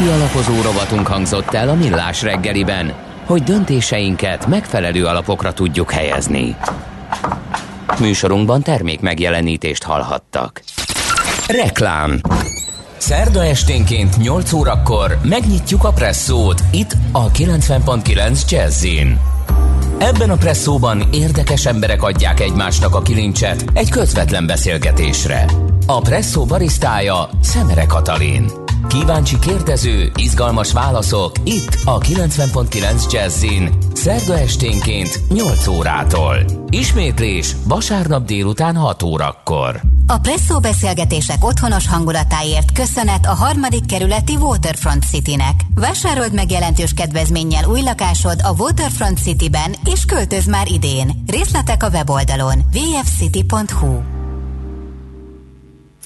üzleti alapozó rovatunk hangzott el a Millás reggeliben, hogy döntéseinket megfelelő alapokra tudjuk helyezni. Műsorunkban termék megjelenítést hallhattak. Reklám Szerda esténként 8 órakor megnyitjuk a presszót itt a 90.9 Jazzin. Ebben a presszóban érdekes emberek adják egymásnak a kilincset egy közvetlen beszélgetésre. A presszó barisztája Szemere Katalin. Kíváncsi kérdező, izgalmas válaszok itt a 90.9 Jazzin. Szerda esténként 8 órától. Ismétlés vasárnap délután 6 órakor. A Presszó beszélgetések otthonos hangulatáért köszönet a harmadik kerületi Waterfront Citynek. Vásárold meg jelentős kedvezménnyel új lakásod a Waterfront Cityben, és költöz már idén. Részletek a weboldalon vfcity.hu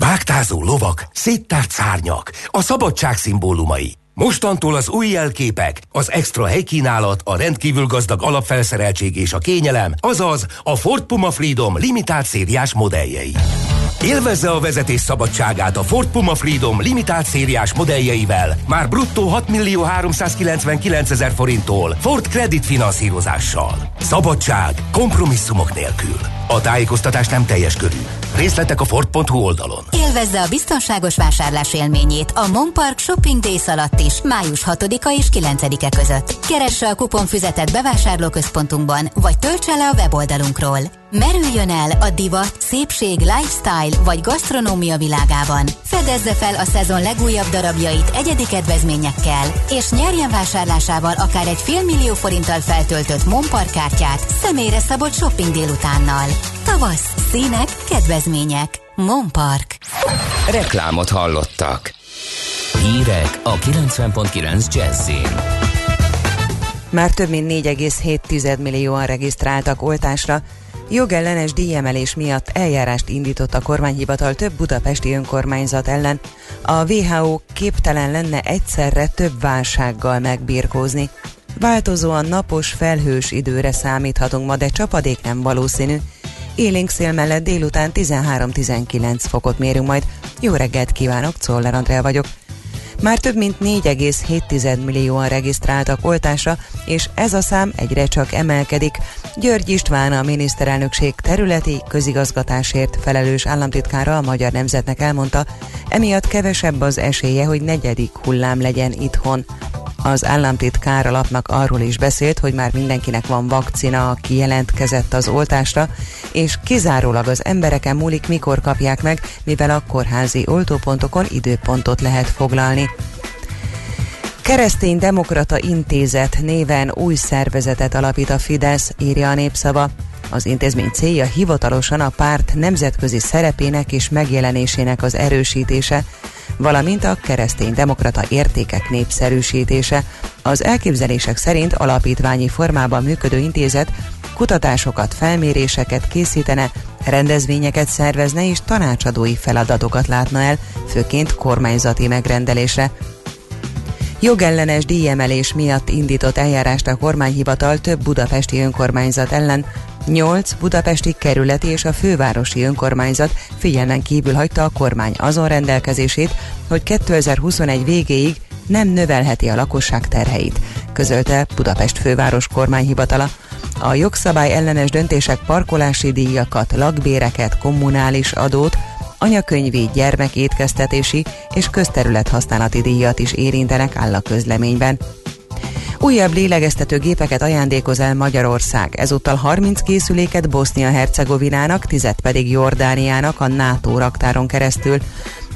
Vágtázó lovak, széttárt szárnyak, a szabadság szimbólumai. Mostantól az új jelképek, az extra helykínálat, a rendkívül gazdag alapfelszereltség és a kényelem, azaz a Ford Puma Freedom limitált szériás modelljei. Élvezze a vezetés szabadságát a Ford Puma Freedom limitált szériás modelljeivel, már bruttó 6 millió 399 ezer forinttól Ford Credit finanszírozással. Szabadság kompromisszumok nélkül. A tájékoztatás nem teljes körű. Részletek a Ford.hu oldalon. Élvezze a biztonságos vásárlás élményét a Monpark Shopping Days alatt is, május 6-a és 9-e között. Keresse a kuponfüzetet bevásárlóközpontunkban, vagy töltse le a weboldalunkról. Merüljön el a divat, szépség, lifestyle vagy gasztronómia világában. Fedezze fel a szezon legújabb darabjait egyedi kedvezményekkel, és nyerjen vásárlásával akár egy félmillió forinttal feltöltött Monpark kártyát személyre szabott shopping délutánnal. Tavasz, színek, kedvezmények. Monpark. Reklámot hallottak. Hírek a 90.9 Jazzin. Már több mint 4,7 millióan regisztráltak oltásra, Jogellenes díjemelés miatt eljárást indított a kormányhivatal több budapesti önkormányzat ellen. A WHO képtelen lenne egyszerre több válsággal megbirkózni. Változóan napos, felhős időre számíthatunk ma, de csapadék nem valószínű. Élénk szél mellett délután 13-19 fokot mérünk majd. Jó reggelt kívánok, Czoller Andrea vagyok. Már több mint 4,7 millióan regisztráltak oltásra, és ez a szám egyre csak emelkedik. György István a miniszterelnökség területi közigazgatásért felelős államtitkára a Magyar Nemzetnek elmondta, emiatt kevesebb az esélye, hogy negyedik hullám legyen itthon. Az államtitkár alapnak arról is beszélt, hogy már mindenkinek van vakcina, aki jelentkezett az oltásra, és kizárólag az embereken múlik, mikor kapják meg, mivel a kórházi oltópontokon időpontot lehet foglalni. Keresztény Demokrata Intézet néven új szervezetet alapít a Fidesz, írja a népszava. Az intézmény célja hivatalosan a párt nemzetközi szerepének és megjelenésének az erősítése, valamint a keresztény demokrata értékek népszerűsítése. Az elképzelések szerint alapítványi formában működő intézet kutatásokat, felméréseket készítene, rendezvényeket szervezne és tanácsadói feladatokat látna el, főként kormányzati megrendelésre. Jogellenes díjemelés miatt indított eljárást a kormányhivatal több budapesti önkormányzat ellen, Nyolc budapesti kerületi és a fővárosi önkormányzat figyelmen kívül hagyta a kormány azon rendelkezését, hogy 2021 végéig nem növelheti a lakosság terheit, közölte Budapest főváros kormányhivatala. A jogszabály ellenes döntések parkolási díjakat, lakbéreket, kommunális adót, anyakönyvi, gyermekétkeztetési és közterület használati díjat is érintenek áll a közleményben. Újabb lélegeztető gépeket ajándékoz el Magyarország, ezúttal 30 készüléket Bosznia-Hercegovinának, 10 pedig Jordániának a NATO raktáron keresztül.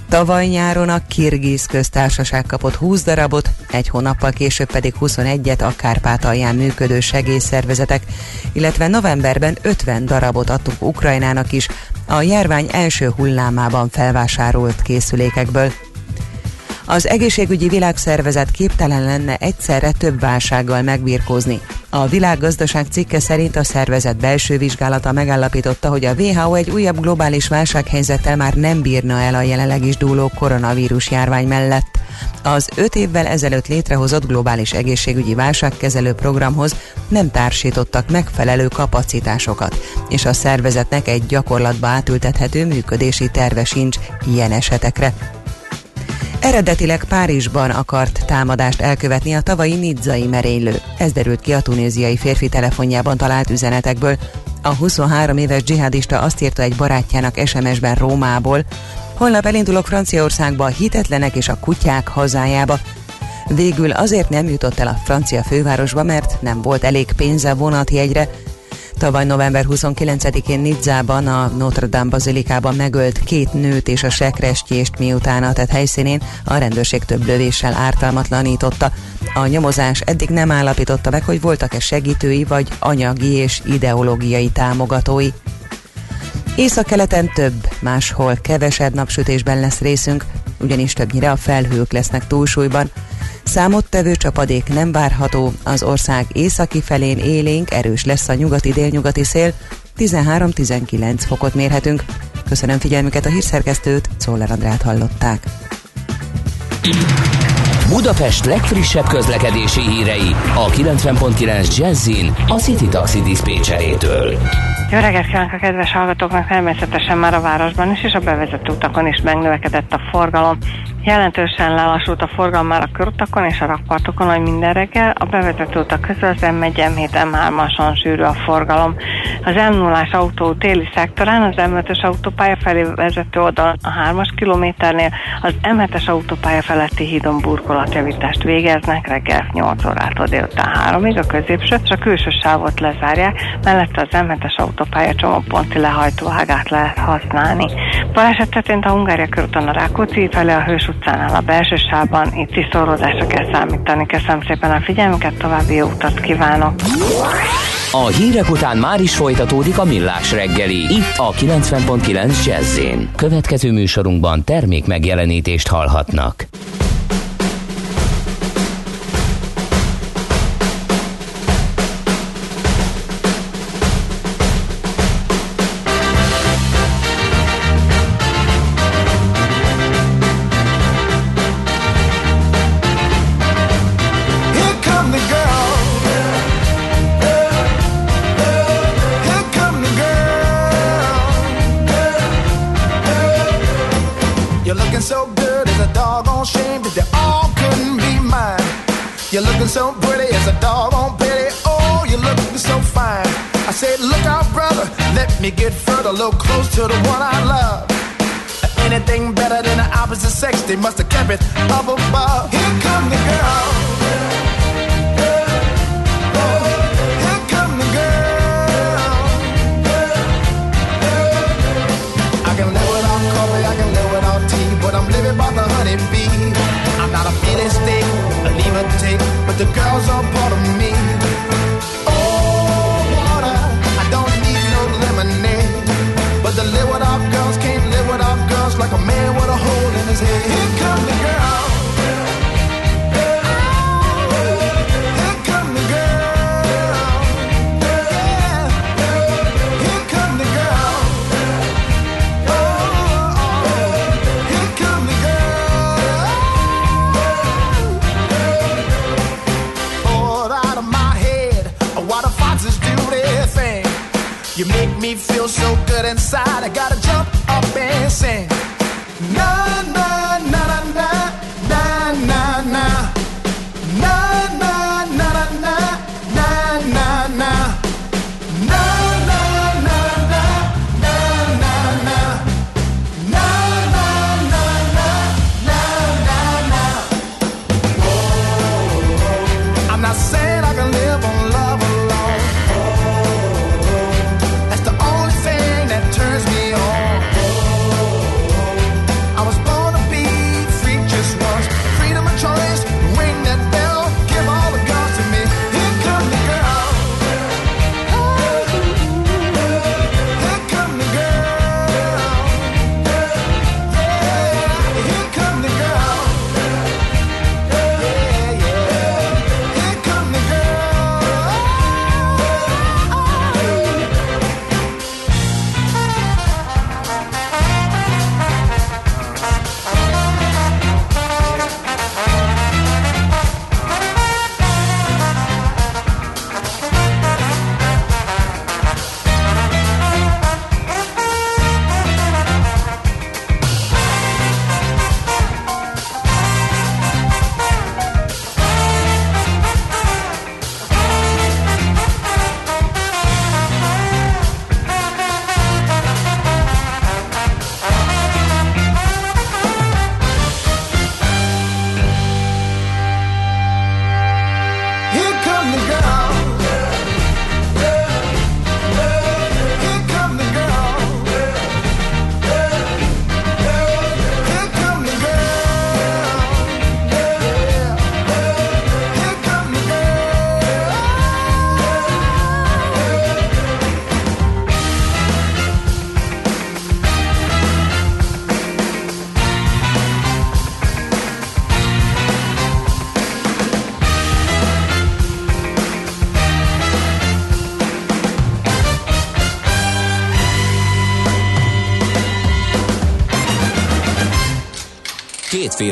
Tavaly nyáron a Kirgiz köztársaság kapott 20 darabot, egy hónappal később pedig 21-et a Kárpátalján működő segélyszervezetek, illetve novemberben 50 darabot adtuk Ukrajnának is, a járvány első hullámában felvásárolt készülékekből. Az egészségügyi világszervezet képtelen lenne egyszerre több válsággal megbírkozni. A világgazdaság cikke szerint a szervezet belső vizsgálata megállapította, hogy a WHO egy újabb globális válsághelyzettel már nem bírna el a jelenleg is dúló koronavírus járvány mellett. Az öt évvel ezelőtt létrehozott globális egészségügyi válságkezelő programhoz nem társítottak megfelelő kapacitásokat, és a szervezetnek egy gyakorlatba átültethető működési terve sincs ilyen esetekre. Eredetileg Párizsban akart támadást elkövetni a tavalyi nidzai merénylő. Ez derült ki a tunéziai férfi telefonjában talált üzenetekből. A 23 éves dzsihadista azt írta egy barátjának SMS-ben Rómából, Holnap elindulok Franciaországba a hitetlenek és a kutyák hazájába. Végül azért nem jutott el a francia fővárosba, mert nem volt elég pénze vonatjegyre, Tavaly november 29-én Nidzában a Notre Dame bazilikában megölt két nőt és a sekrestjést miután a tett helyszínén a rendőrség több lövéssel ártalmatlanította. A nyomozás eddig nem állapította meg, hogy voltak-e segítői vagy anyagi és ideológiai támogatói. Északkeleten több, máshol kevesebb napsütésben lesz részünk, ugyanis többnyire a felhők lesznek túlsúlyban. Számottevő csapadék nem várható, az ország északi felén élénk, erős lesz a nyugati-délnyugati szél, 13-19 fokot mérhetünk. Köszönöm figyelmüket a hírszerkesztőt, Czoller Andrát hallották. Budapest legfrissebb közlekedési hírei a 90.9 Jazzin a City Taxi Dispécsejétől. Jó reggelt kívánok a kedves hallgatóknak! Természetesen már a városban is, és a bevezető utakon is megnövekedett a forgalom. Jelentősen lelassult a forgalom már a körutakon és a rakpartokon, hogy minden reggel. A bevezető utak közül az M1, M7, M3-ason sűrű a forgalom. Az m 0 autó téli szektorán az M5-ös autópálya felé vezető oldalon a 3-as kilométernél az M7-es autópálya feletti hídon burkolatjavítást végeznek reggel 8 órától délután 3-ig a középső és a külső sávot lezárják, mellette az M7-es autópálya csomóponti lehajtóágát lehet használni. Baleset a Hungária körúton a Rákóczi felé a Hős utcánál a belső sávban, itt sziszorlódásra kell számítani. Köszönöm szépen a figyelmüket, további jó utat kívánok! A hírek után már is folytatódik a millás reggeli, itt a 90.9 jazz Következő műsorunkban termék megjelenítést hallhatnak. Me get further, a little close to the one I love. Anything better than the opposite sex, they must have kept it up above. Here come the girl. Here come the girl. I can live without coffee, I can live without tea, but I'm living by the honeybee. I'm not a feeling state, a leave or take, but the girls are part of me. Like a man with a hole in his head. Here come the girl. Here come the girl. Here come the girl. Oh, here come the girl. All out of my head, why the foxes do their thing. You make me feel so good inside. I gotta jump up and sing. None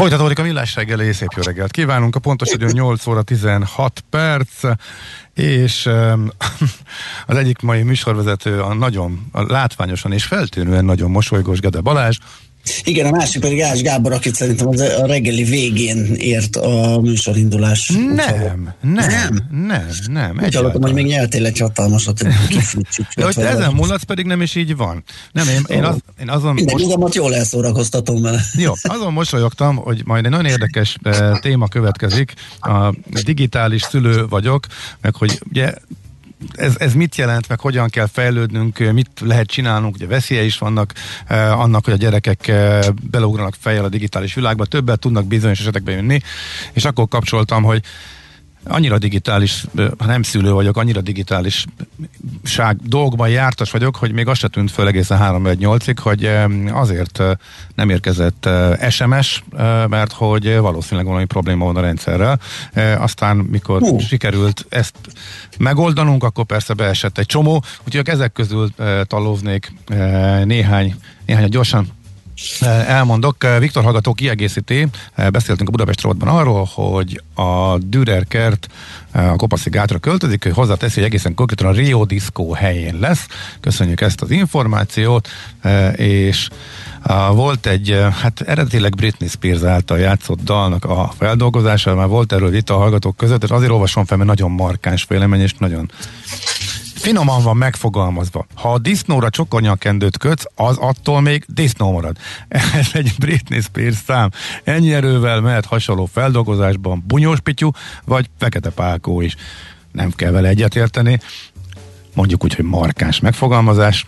Folytatódik a millás reggeli, szép jó reggelt kívánunk. A pontos idő 8 óra 16 perc, és az egyik mai műsorvezető a nagyon a látványosan és feltűnően nagyon mosolygós Gede Balázs, igen, a másik pedig Ács Gábor, akit szerintem az a reggeli végén ért a műsorindulás. Nem, nem, nem, nem, nem. Hallottam, hogy még nyeltél egy hatalmasat. De hogy ezen mulatsz, pedig nem is így van. Nem, én, én, az, én azon... Minden most... magamat jól elszórakoztatom vele. Jó, azon mosolyogtam, hogy majd egy nagyon érdekes eh, téma következik. A digitális szülő vagyok, meg hogy ugye ez, ez mit jelent, meg hogyan kell fejlődnünk, mit lehet csinálnunk, ugye veszélye is vannak eh, annak, hogy a gyerekek eh, beleugranak fejjel a digitális világba, többet tudnak bizonyos esetekben jönni, és akkor kapcsoltam, hogy annyira digitális, ha nem szülő vagyok, annyira digitális ság, dolgban jártas vagyok, hogy még azt se tűnt föl egészen 3 8 ig hogy azért nem érkezett SMS, mert hogy valószínűleg valami probléma van a rendszerrel. Aztán, mikor uh. sikerült ezt megoldanunk, akkor persze beesett egy csomó, úgyhogy ezek közül talóznék néhány, néhány gyorsan elmondok. Viktor Hallgató kiegészíti, beszéltünk a Budapest rovatban arról, hogy a Dürer kert a Kopaszi gátra költözik, hogy hozzáteszi, hogy egészen konkrétan a Rio Disco helyén lesz. Köszönjük ezt az információt, és volt egy, hát eredetileg Britney Spears által játszott dalnak a feldolgozása, már volt erről vita a hallgatók között, és azért olvasom fel, mert nagyon markáns vélemény, és nagyon finoman van megfogalmazva. Ha a disznóra csokonyakendőt kötsz, az attól még disznó marad. Ez egy Britney Spears szám. Ennyi erővel mehet hasonló feldolgozásban bunyós pityú, vagy fekete pálkó is. Nem kell vele egyetérteni. Mondjuk úgy, hogy markáns megfogalmazás.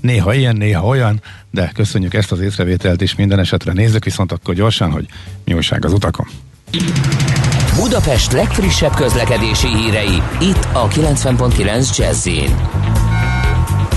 Néha ilyen, néha olyan, de köszönjük ezt az észrevételt is minden esetre. Nézzük viszont akkor gyorsan, hogy mi újság az utakon. Budapest legfrissebb közlekedési hírei, itt a 90.9 jazz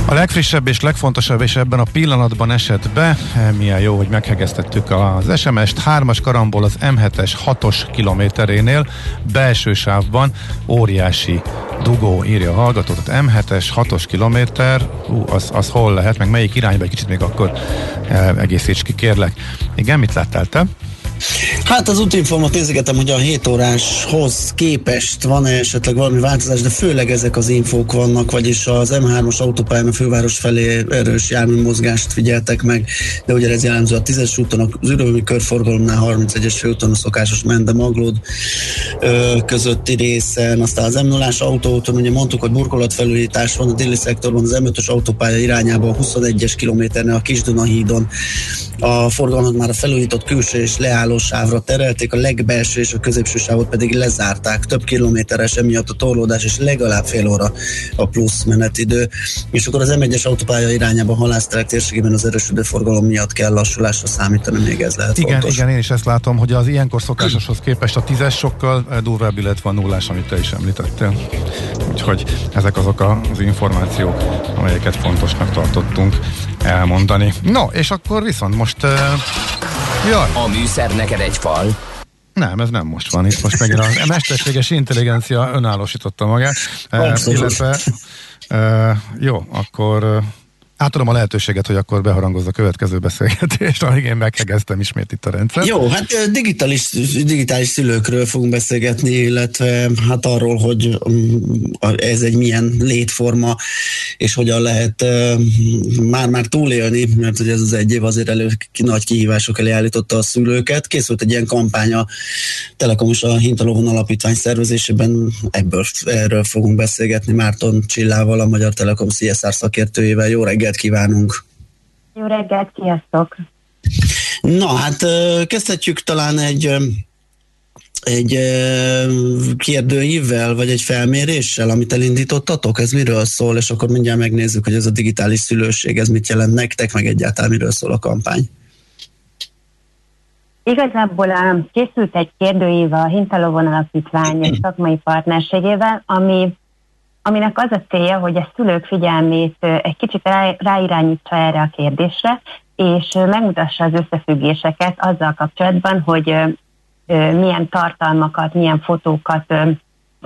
a legfrissebb és legfontosabb, és ebben a pillanatban esett be, milyen jó, hogy meghegeztettük az SMS-t, hármas karamból az M7-es 6-os kilométerénél, belső sávban, óriási dugó írja a hallgatót, tehát M7-es 6-os kilométer, ú, az, az hol lehet, meg melyik irányba, egy kicsit még akkor eh, egészíts ki, kérlek. Igen, mit láttál te? Hát az útinformat nézegetem, hogy a 7 óráshoz képest van-e esetleg valami változás, de főleg ezek az infók vannak, vagyis az M3-as autópályán a főváros felé erős jármű mozgást figyeltek meg, de ugye ez jellemző a 10-es úton, az ürömi körforgalomnál 31-es főúton a szokásos Mende Maglód közötti részen, aztán az M0-ás autóúton, ugye mondtuk, hogy burkolatfelújítás van a déli szektorban, az M5-ös autópálya irányába a 21-es kilométernél a Kisduna hídon. A forgalmat már a felújított külső és leálló sávra terelték, a legbelső és a középső sávot pedig lezárták. Több kilométeres emiatt a torlódás és legalább fél óra a plusz menetidő. És akkor az M1-es autópálya irányába halászterek térségében az erősödő forgalom miatt kell lassulásra számítani, még ez lehet Igen, fontos. igen, én is ezt látom, hogy az ilyenkor szokásoshoz képest a tízes sokkal durvább, illetve a nullás, amit te is említettél. Úgyhogy ezek azok az információk, amelyeket fontosnak tartottunk elmondani. No, és akkor viszont most... Uh, jaj. A műszer neked egy fal. Nem, ez nem most van. Itt most megint a mesterséges intelligencia önállósította magát. Uh, illetve, uh, jó, akkor uh, Átadom a lehetőséget, hogy akkor beharangozza a következő beszélgetést, amíg én meghegeztem ismét itt a rendszer. Jó, hát digitális, digitális szülőkről fogunk beszélgetni, illetve hát arról, hogy mm, ez egy milyen létforma, és hogyan lehet már-már túlélni, mert hogy ez az egy év azért elő nagy kihívások elé állította a szülőket. Készült egy ilyen kampány a Telekom és a Hintalovon Alapítvány szervezésében, ebből erről fogunk beszélgetni Márton Csillával, a Magyar Telekom CSR szakértőjével. Jó reggelt! Reggelt kívánunk! Jó reggelt, sziasztok! Na hát kezdhetjük talán egy egy kérdőívvel, vagy egy felméréssel, amit elindítottatok? Ez miről szól? És akkor mindjárt megnézzük, hogy ez a digitális szülőség, ez mit jelent nektek, meg egyáltalán miről szól a kampány. Igazából készült egy kérdőív a Hintalovon Alapítvány szakmai partnerségével, ami, aminek az a célja, hogy a szülők figyelmét egy kicsit rá, ráirányítsa erre a kérdésre, és megmutassa az összefüggéseket azzal kapcsolatban, hogy milyen tartalmakat, milyen fotókat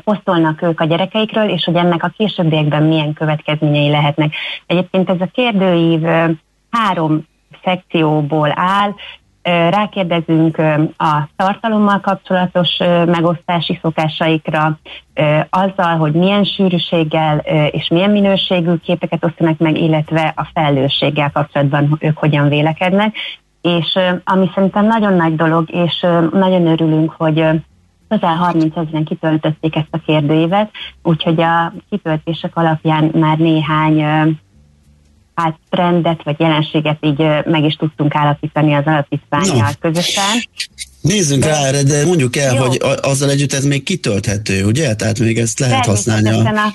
posztolnak ők a gyerekeikről, és hogy ennek a későbbiekben milyen következményei lehetnek. Egyébként ez a kérdőív három szekcióból áll, rákérdezünk a tartalommal kapcsolatos megosztási szokásaikra, azzal, hogy milyen sűrűséggel és milyen minőségű képeket osztanak meg, illetve a felelősséggel kapcsolatban ők hogyan vélekednek. És ami szerintem nagyon nagy dolog, és nagyon örülünk, hogy közel 30 ezeren kitöltötték ezt a kérdőívet, úgyhogy a kitöltések alapján már néhány hát trendet vagy jelenséget így meg is tudtunk állapítani az alapítványjal no. közösen. Nézzünk de, rá erre, de mondjuk el, jó. hogy azzal együtt ez még kitölthető, ugye? Tehát még ezt lehet használni. A...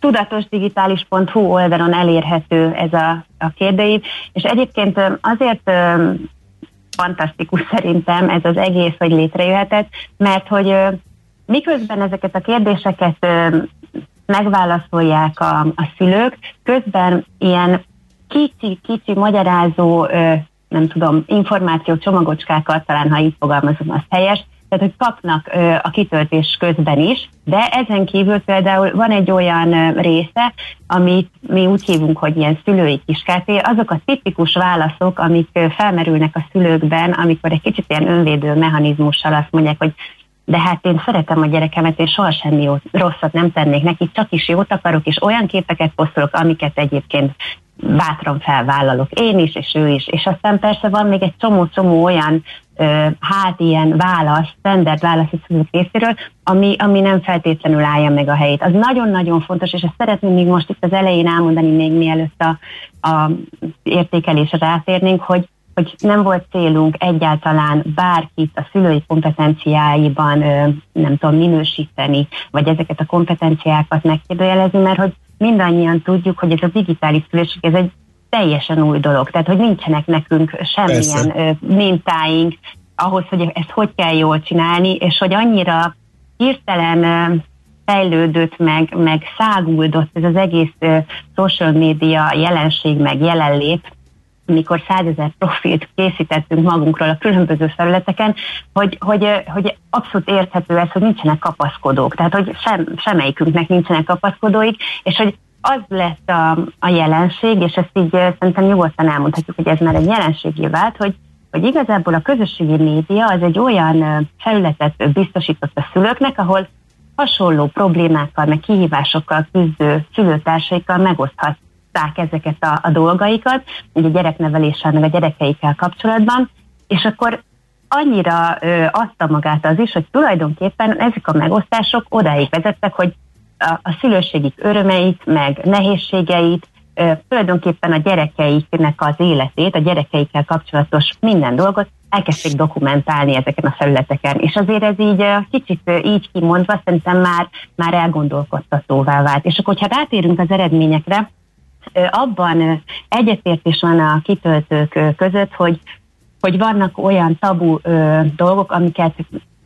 tudatosdigitális.hu oldalon elérhető ez a, a kérdőív, és egyébként azért fantasztikus szerintem ez az egész, hogy létrejöhetett, mert hogy miközben ezeket a kérdéseket megválaszolják a, a szülők, közben ilyen kicsi-kicsi magyarázó, nem tudom, információ csomagocskákat, talán ha így fogalmazom, az helyes, tehát hogy kapnak a kitöltés közben is, de ezen kívül például van egy olyan része, amit mi úgy hívunk, hogy ilyen szülői kiskáté, azok a tipikus válaszok, amik felmerülnek a szülőkben, amikor egy kicsit ilyen önvédő mechanizmussal azt mondják, hogy de hát én szeretem a gyerekemet, és soha semmi rosszat nem tennék neki, csak is jót akarok, és olyan képeket posztolok, amiket egyébként bátran felvállalok én is, és ő is. És aztán persze van még egy csomó-csomó olyan hát ilyen válasz, standard válasz a szülők részéről, ami, ami nem feltétlenül állja meg a helyét. Az nagyon-nagyon fontos, és ezt szeretném még most itt az elején elmondani, még mielőtt a, a értékelésre rátérnénk, hogy hogy nem volt célunk egyáltalán bárkit a szülői kompetenciáiban, nem tudom, minősíteni, vagy ezeket a kompetenciákat megkérdőjelezni, mert hogy mindannyian tudjuk, hogy ez a digitális szülőség, ez egy teljesen új dolog. Tehát, hogy nincsenek nekünk semmilyen Persze. mintáink ahhoz, hogy ezt hogy kell jól csinálni, és hogy annyira hirtelen fejlődött, meg, meg száguldott ez az egész social media jelenség, meg jelenlét, amikor százezer profilt készítettünk magunkról a különböző felületeken, hogy, hogy, hogy abszolút érthető ez, hogy nincsenek kapaszkodók, tehát hogy sem, semmelyikünknek nincsenek kapaszkodóik, és hogy az lett a, a jelenség, és ezt így szerintem nyugodtan elmondhatjuk, hogy ez már egy jelenségé vált, hogy, hogy igazából a közösségi média az egy olyan felületet biztosított a szülőknek, ahol hasonló problémákkal, meg kihívásokkal küzdő szülőtársaikkal megoszthatták ezeket a, a dolgaikat, ugye gyerekneveléssel, meg a gyerekeikkel kapcsolatban, és akkor annyira ö, adta magát az is, hogy tulajdonképpen ezek a megosztások odáig vezettek, hogy a, a szülőségük örömeit, meg nehézségeit, ö, tulajdonképpen a gyerekeiknek az életét, a gyerekeikkel kapcsolatos minden dolgot elkezdték dokumentálni ezeken a felületeken. És azért ez így kicsit így kimondva szerintem már, már elgondolkodtatóvá vált. És akkor, ha rátérünk az eredményekre, abban egyetértés van a kitöltők között, hogy hogy vannak olyan tabu dolgok, amiket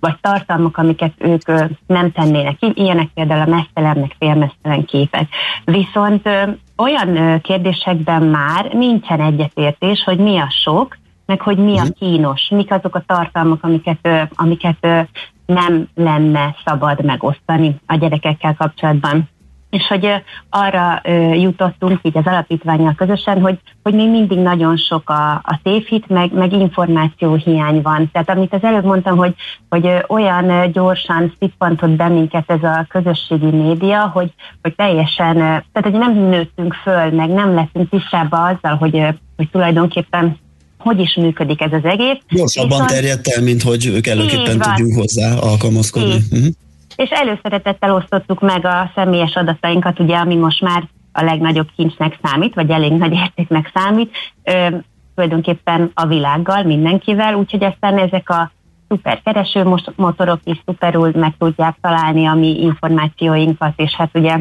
vagy tartalmak, amiket ők nem tennének. Ilyenek például a mesztelen, meg félmesztelen képek. Viszont olyan kérdésekben már nincsen egyetértés, hogy mi a sok, meg hogy mi a mhm. kínos, mik azok a tartalmak, amiket, amiket nem lenne szabad megosztani a gyerekekkel kapcsolatban és hogy arra jutottunk így az alapítványjal közösen, hogy, hogy még mindig nagyon sok a, a tévhit, meg, meg információhiány van. Tehát amit az előbb mondtam, hogy, hogy olyan gyorsan szippantott be minket ez a közösségi média, hogy, hogy teljesen, tehát hogy nem nőttünk föl, meg nem leszünk tisztában azzal, hogy, hogy tulajdonképpen hogy is működik ez az egész. Gyorsabban terjedt el, mint hogy ők előképpen tudjunk hozzá alkalmazkodni. Uh-huh és előszeretettel osztottuk meg a személyes adatainkat, ugye, ami most már a legnagyobb kincsnek számít, vagy elég nagy értéknek számít, ö, tulajdonképpen a világgal, mindenkivel, úgyhogy aztán ezek a szuper kereső motorok is szuperul meg tudják találni a mi információinkat, és hát ugye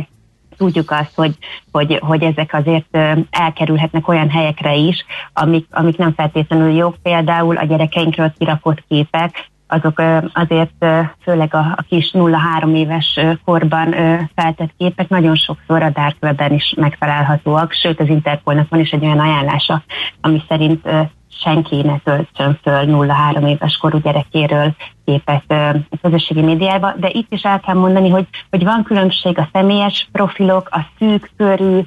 tudjuk azt, hogy, hogy, hogy ezek azért elkerülhetnek olyan helyekre is, amik, amik nem feltétlenül jók, például a gyerekeinkről kirakott képek, azok azért főleg a, a kis 0-3 éves korban feltett képek nagyon sokszor a dark webben is megtalálhatóak, sőt az Interpolnak van is egy olyan ajánlása, ami szerint senki ne töltsön föl 0-3 éves korú gyerekéről képet a közösségi médiába, de itt is el kell mondani, hogy, hogy van különbség a személyes profilok, a szűk körű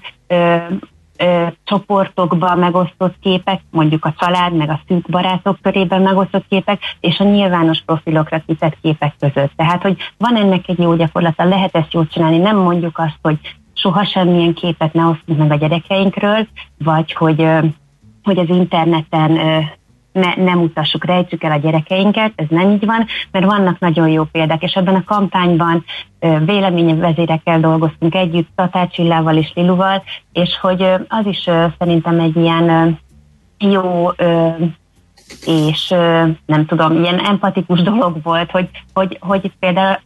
ö, csoportokban megosztott képek, mondjuk a család, meg a szűk barátok körében megosztott képek, és a nyilvános profilokra kitett képek között. Tehát, hogy van ennek egy jó gyakorlata, lehet ezt jól csinálni, nem mondjuk azt, hogy soha semmilyen képet ne osztunk meg a gyerekeinkről, vagy hogy hogy az interneten ne, nem mutassuk, rejtsük el a gyerekeinket, ez nem így van, mert vannak nagyon jó példák, és ebben a kampányban véleményvezérekkel dolgoztunk együtt, Tatácsillával és Liluval, és hogy az is szerintem egy ilyen jó és nem tudom, ilyen empatikus dolog volt, hogy, hogy, hogy például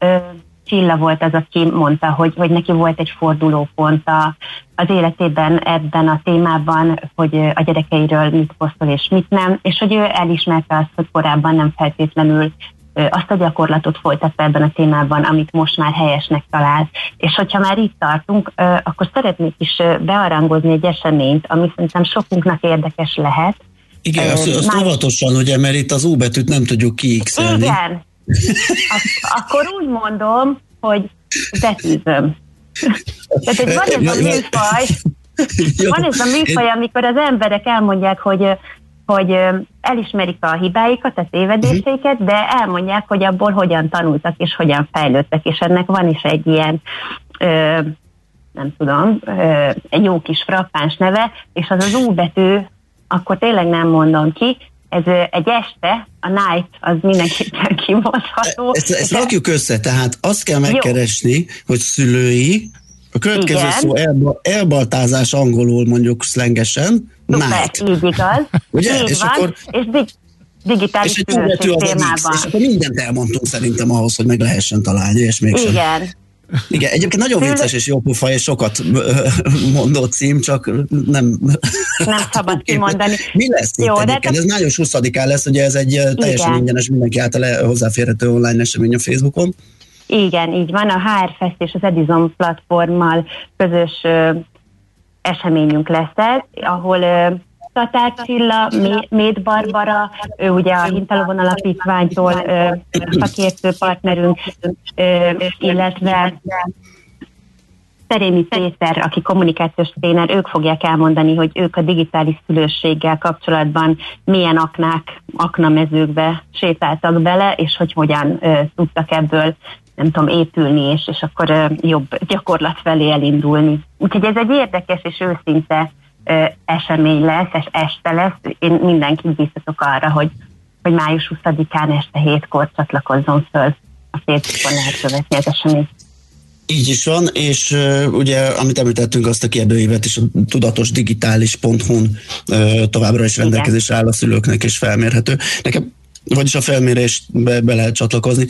Csilla volt az, aki mondta, hogy, hogy neki volt egy fordulópont a, az életében ebben a témában, hogy a gyerekeiről mit posztol és mit nem, és hogy ő elismerte azt, hogy korábban nem feltétlenül azt a gyakorlatot folytatta ebben a témában, amit most már helyesnek talál. És hogyha már itt tartunk, akkor szeretnék is bearangozni egy eseményt, ami szerintem sokunknak érdekes lehet. Igen, azt, azt már... óvatosan, ugye, mert itt az U betűt nem tudjuk kiixelni. Igen, Ak- akkor úgy mondom, hogy betűzöm. Tehát, hogy van ez a műfaj, van ez a műfaj, amikor az emberek elmondják, hogy hogy elismerik a hibáikat, a tévedéseiket, de elmondják, hogy abból hogyan tanultak és hogyan fejlődtek, és ennek van is egy ilyen ö, nem tudom, ö, egy jó kis frappáns neve, és az az U betű, akkor tényleg nem mondom ki, ez egy este, a night az mindenképpen kimondható. Ezt, ezt rakjuk össze, tehát azt kell megkeresni, Jó. hogy szülői, a következő Igen. szó elba, elbaltázás angolul mondjuk szlengesen, Super, night. így igaz. Ugye? Így és van, akkor, és dig, digitális és egy témában. És akkor mindent elmondtunk szerintem ahhoz, hogy meg lehessen találni, és mégsem. Igen. Igen, egyébként nagyon vicces és jó pufa, és sokat mondott cím, csak nem... Nem szabad kimondani. Mi lesz jó, itt de Ez május 20-án lesz, ugye ez egy teljesen Igen. ingyenes, mindenki által hozzáférhető online esemény a Facebookon. Igen, így van. A HR Fest és az Edison platformmal közös ö, eseményünk lesz ez, ahol ö, Tatár Csilla, Méd Barbara, ő ugye a Hintalovon Alapítványtól szakértő partnerünk, illetve Szerémi Péter, aki kommunikációs tréner, ők fogják elmondani, hogy ők a digitális szülősséggel kapcsolatban milyen aknák, aknamezőkbe sétáltak bele, és hogy hogyan ö, tudtak ebből nem tudom, épülni, és, és akkor ö, jobb gyakorlat felé elindulni. Úgyhogy ez egy érdekes és őszinte esemény lesz, és este lesz. Én mindenkit biztatok arra, hogy, hogy május 20-án este hétkor csatlakozzon föl a Facebookon lehet követni az eseményt. Így is van, és uh, ugye, amit említettünk, azt a kérdőívet is a tudatosdigitális.hu-n uh, továbbra is rendelkezésre áll a szülőknek, és felmérhető. Nekem vagyis a felmérésbe be lehet csatlakozni.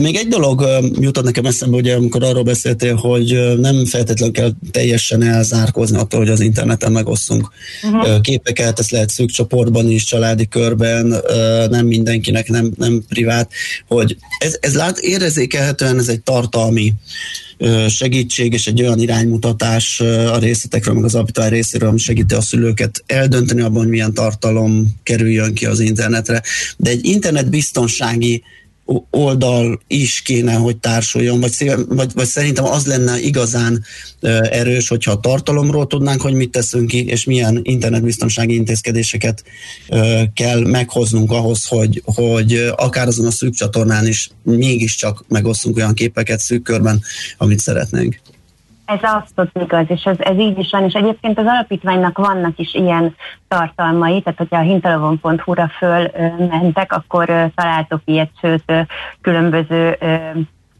Még egy dolog jutott nekem eszembe, ugye, amikor arról beszéltél, hogy nem feltétlenül kell teljesen elzárkózni attól, hogy az interneten megosztunk uh-huh. képeket, ezt lehet szűk csoportban is, családi körben, nem mindenkinek, nem, nem privát, hogy ez, ez lát, érezékelhetően ez egy tartalmi segítség és egy olyan iránymutatás a részletekről, meg az alapítvány részéről, ami segíti a szülőket eldönteni abban, hogy milyen tartalom kerüljön ki az internetre. De egy internetbiztonsági oldal is kéne, hogy társuljon, vagy, vagy, vagy szerintem az lenne igazán erős, hogyha a tartalomról tudnánk, hogy mit teszünk ki, és milyen internetbiztonsági intézkedéseket kell meghoznunk ahhoz, hogy, hogy akár azon a szűk csatornán is mégiscsak megosztunk olyan képeket szűk körben, amit szeretnénk. Ez abszolút igaz, és ez, ez így is van, és egyébként az alapítványnak vannak is ilyen tartalmai, tehát hogyha a hintalovon.hu-ra föl mentek, akkor találtok ilyet, sőt különböző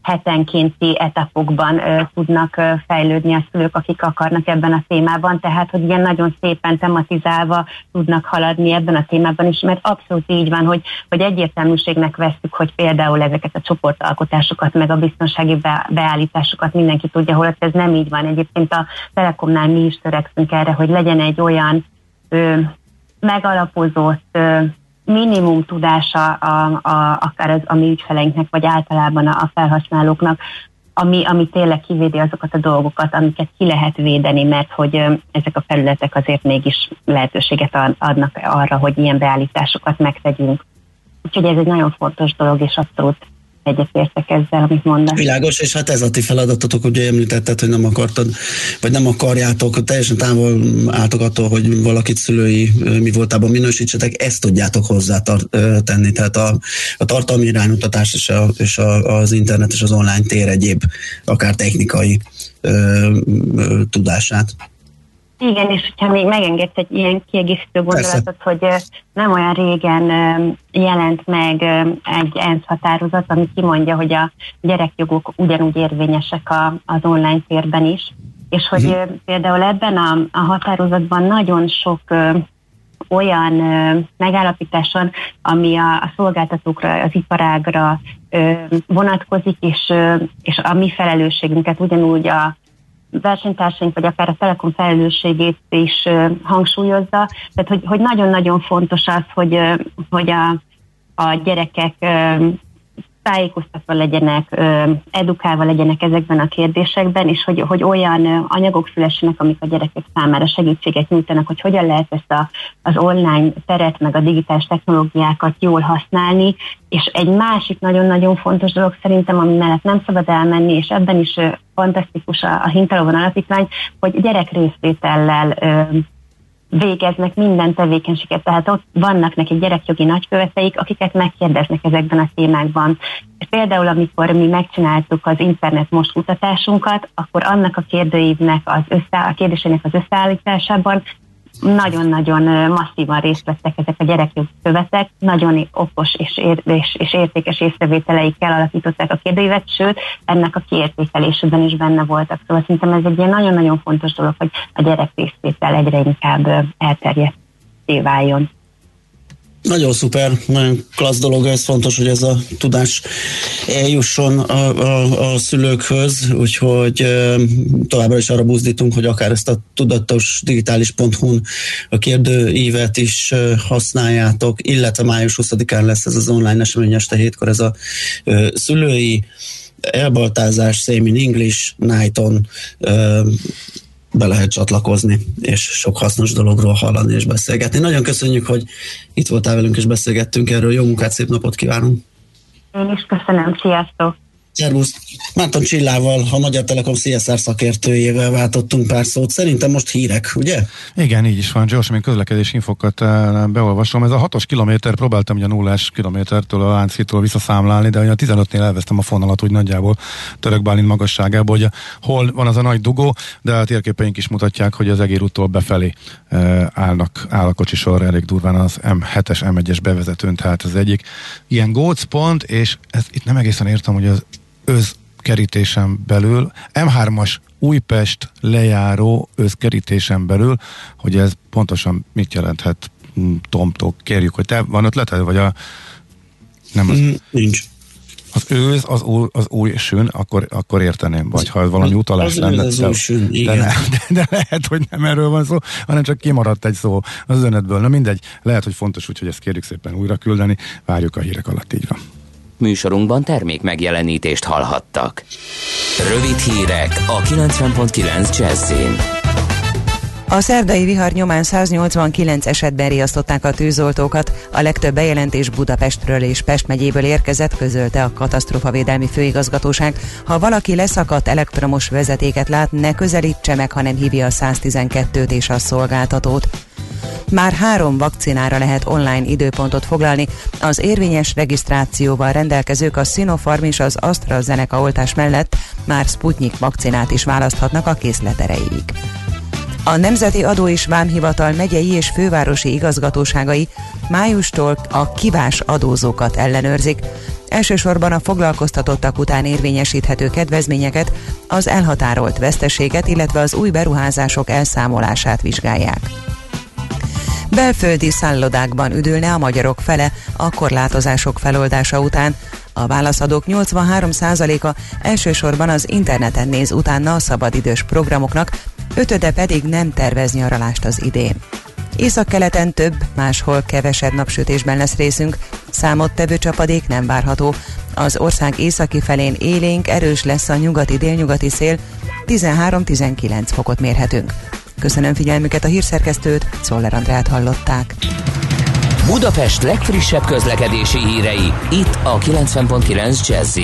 hetenkénti etapokban tudnak fejlődni a szülők, akik akarnak ebben a témában, tehát hogy ilyen nagyon szépen tematizálva tudnak haladni ebben a témában is, mert abszolút így van, hogy, hogy egyértelműségnek veszük, hogy például ezeket a csoportalkotásokat, meg a biztonsági be, beállításokat mindenki tudja, hol ez nem így van. Egyébként a Telekomnál mi is törekszünk erre, hogy legyen egy olyan ö, megalapozott ö, minimum tudása a, a, akár az, a mi ügyfeleinknek, vagy általában a, a felhasználóknak, ami, ami tényleg kivédi azokat a dolgokat, amiket ki lehet védeni, mert hogy ezek a felületek azért mégis lehetőséget adnak arra, hogy ilyen beállításokat megtegyünk. Úgyhogy ez egy nagyon fontos dolog, és abszolút egyetértek ezzel, amit mondasz. Világos, és hát ez a ti feladatotok, ugye említetted, hogy nem akartad, vagy nem akarjátok, teljesen távol álltok attól, hogy valakit szülői mi voltában minősítsetek, ezt tudjátok hozzá tenni, tehát a, a tartalmi iránymutatás és, a, és a, az internet és az online tér egyéb, akár technikai ö, ö, tudását. Igen, és hogyha még megengedsz egy ilyen kiegészítő gondolatot, hogy nem olyan régen jelent meg egy ENSZ határozat, ami kimondja, hogy a gyerekjogok ugyanúgy érvényesek a, az online térben is, és hogy uh-huh. például ebben a, a határozatban nagyon sok olyan megállapításon, ami a, a szolgáltatókra, az iparágra vonatkozik, és, és a mi felelősségünket ugyanúgy a versenytársaink, vagy akár a Telekom felelősségét is hangsúlyozza. Tehát, hogy, hogy nagyon-nagyon fontos az, hogy, hogy a, a gyerekek tájékoztatva legyenek, edukálva legyenek ezekben a kérdésekben, és hogy, hogy olyan anyagok szülessenek, amik a gyerekek számára segítséget nyújtanak, hogy hogyan lehet ezt a, az online teret, meg a digitális technológiákat jól használni, és egy másik nagyon-nagyon fontos dolog szerintem, ami mellett nem szabad elmenni, és ebben is fantasztikus a, a Hintalovon alapítvány, hogy gyerek részvétellel végeznek minden tevékenységet, tehát ott vannak neki gyerekjogi nagyköveteik, akiket megkérdeznek ezekben a témákban. Például, amikor mi megcsináltuk az internet most kutatásunkat, akkor annak a kérdőívnek az össze, a kérdésének az összeállításában nagyon-nagyon masszívan részt vettek ezek a gyerekjogi követek, nagyon okos és, ér, és, és értékes észrevételeikkel alakították a kérdőívet, sőt, ennek a kiértékelésében is benne voltak. Szóval szerintem ez egy ilyen nagyon-nagyon fontos dolog, hogy a gyerek részvétel egyre inkább elterjedt váljon. Nagyon szuper, nagyon klassz dolog, ez fontos, hogy ez a tudás eljusson a, a, a szülőkhöz, úgyhogy továbbra is arra buzdítunk, hogy akár ezt a tudatos digitális.hu-n a kérdőívet is használjátok, illetve május 20-án lesz ez az online esemény este hétkor, ez a szülői elbaltázás, Same in English, Nighton be lehet csatlakozni, és sok hasznos dologról hallani és beszélgetni. Nagyon köszönjük, hogy itt voltál velünk és beszélgettünk erről. Jó munkát, szép napot kívánunk! Én is köszönöm, sziasztok! Szervusz! Márton Csillával, a Magyar Telekom CSR szakértőjével váltottunk pár szót. Szerintem most hírek, ugye? Igen, így is van. Gyorsan még közlekedési infokat eh, beolvasom. Ez a hatos kilométer, próbáltam ugye a nullás kilométertől a Lánchitól visszaszámlálni, de a 15-nél elvesztem a fonalat úgy nagyjából Török Bálint magasságából, hogy hol van az a nagy dugó, de a térképeink is mutatják, hogy az egér úttól befelé eh, állnak, áll a kocsisor elég durván az M7-es, M1-es bevezetőn, tehát az egyik ilyen gócpont, és ez, itt nem egészen értem, hogy az özkerítésen belül, M3-as Újpest lejáró özkerítésen belül, hogy ez pontosan mit jelenthet mm, Tomtól. Kérjük, hogy te van ötleted, vagy a nem az... Mm, nincs. Az őz, az új, az új sün, akkor, akkor érteném, vagy ha ez valami utalás az lenne. Az új sün, de, ne, de, de, lehet, hogy nem erről van szó, hanem csak kimaradt egy szó az önetből. Na mindegy, lehet, hogy fontos, úgyhogy ezt kérjük szépen újra küldeni, várjuk a hírek alatt, így van. Műsorunkban termék megjelenítést hallhattak. Rövid hírek a 90.9 Jazzin. A szerdai vihar nyomán 189 esetben riasztották a tűzoltókat. A legtöbb bejelentés Budapestről és Pest megyéből érkezett, közölte a katasztrófavédelmi főigazgatóság. Ha valaki leszakadt elektromos vezetéket lát, ne közelítse meg, hanem hívja a 112-t és a szolgáltatót. Már három vakcinára lehet online időpontot foglalni. Az érvényes regisztrációval rendelkezők a Sinopharm és az AstraZeneca oltás mellett már Sputnik vakcinát is választhatnak a készlet erejéig. A Nemzeti Adó és Vámhivatal megyei és fővárosi igazgatóságai májustól a kivás adózókat ellenőrzik. Elsősorban a foglalkoztatottak után érvényesíthető kedvezményeket, az elhatárolt veszteséget, illetve az új beruházások elszámolását vizsgálják. Belföldi szállodákban üdülne a magyarok fele a korlátozások feloldása után. A válaszadók 83%-a elsősorban az interneten néz utána a szabadidős programoknak, ötöde pedig nem tervez nyaralást az idén. Északkeleten több, máshol kevesebb napsütésben lesz részünk, számottevő csapadék nem várható. Az ország északi felén élénk, erős lesz a nyugati-délnyugati szél, 13-19 fokot mérhetünk. Köszönöm figyelmüket a hírszerkesztőt, Szoller Andrát hallották. Budapest legfrissebb közlekedési hírei, itt a 90.9 jazz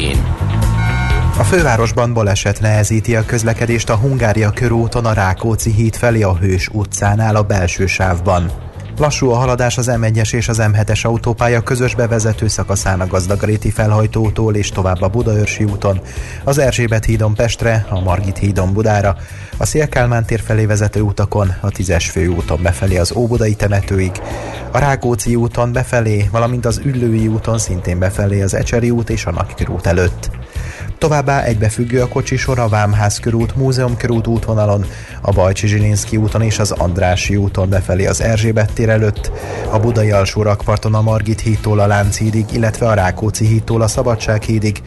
a fővárosban baleset nehezíti a közlekedést a Hungária körúton a Rákóczi híd felé a Hős utcánál a belső sávban. Lassú a haladás az M1-es és az M7-es autópálya közös bevezető szakaszán a Gazdagréti felhajtótól és tovább a Budaörsi úton, az Erzsébet hídon Pestre, a Margit hídon Budára, a Szélkálmán tér felé vezető utakon, a 10-es főúton befelé az Óbudai temetőig, a Rákóczi úton befelé, valamint az Üllői úton szintén befelé az Ecseri út és a Nagykörút előtt. Továbbá egybefüggő a kocsisor a Vámház körút, Múzeum körút útvonalon, a Bajcsi Zsilinszki úton és az Andrási úton befelé az Erzsébet tér előtt, a Budai alsó rakparton a Margit hídtól a Lánchídig, illetve a Rákóczi hídtól a Szabadság hídig,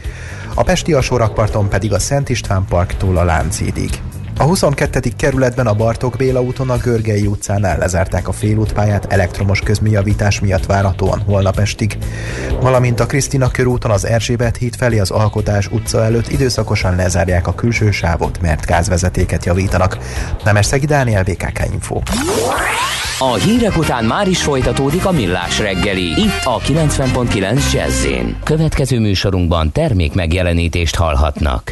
a Pesti alsó rakparton pedig a Szent István parktól a Lánchídig. A 22. kerületben a Bartók Béla úton a Görgei utcánál lezárták a félútpályát elektromos közműjavítás miatt várhatóan holnap estig, valamint a Krisztina körúton az Erzsébet híd felé az Alkotás utca előtt időszakosan lezárják a külső sávot, mert gázvezetéket javítanak. Szegi Dániel, BKK Info. A hírek után már is folytatódik a millás reggeli, itt a 90.9 jazz Következő műsorunkban termék megjelenítést hallhatnak.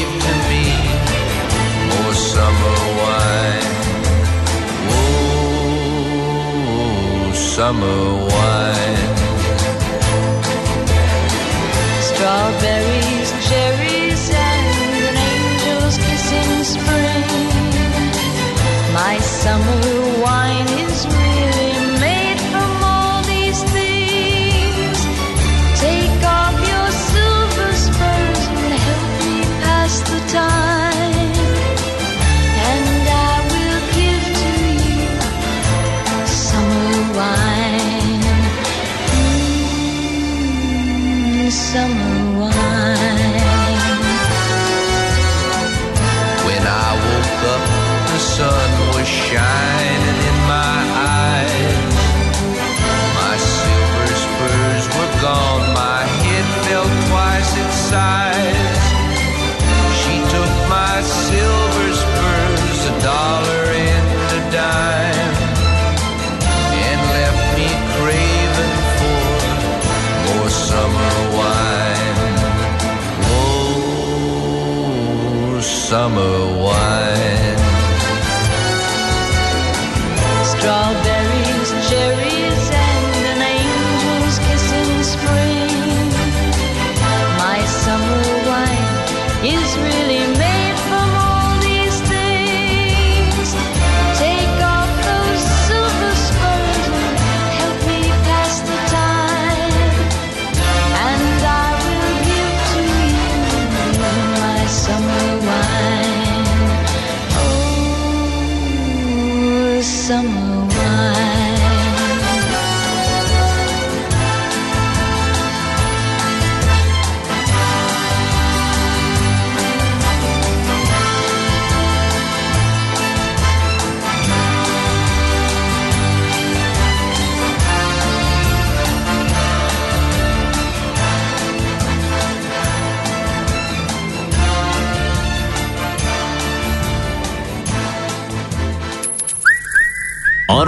summer wine. Strawberries,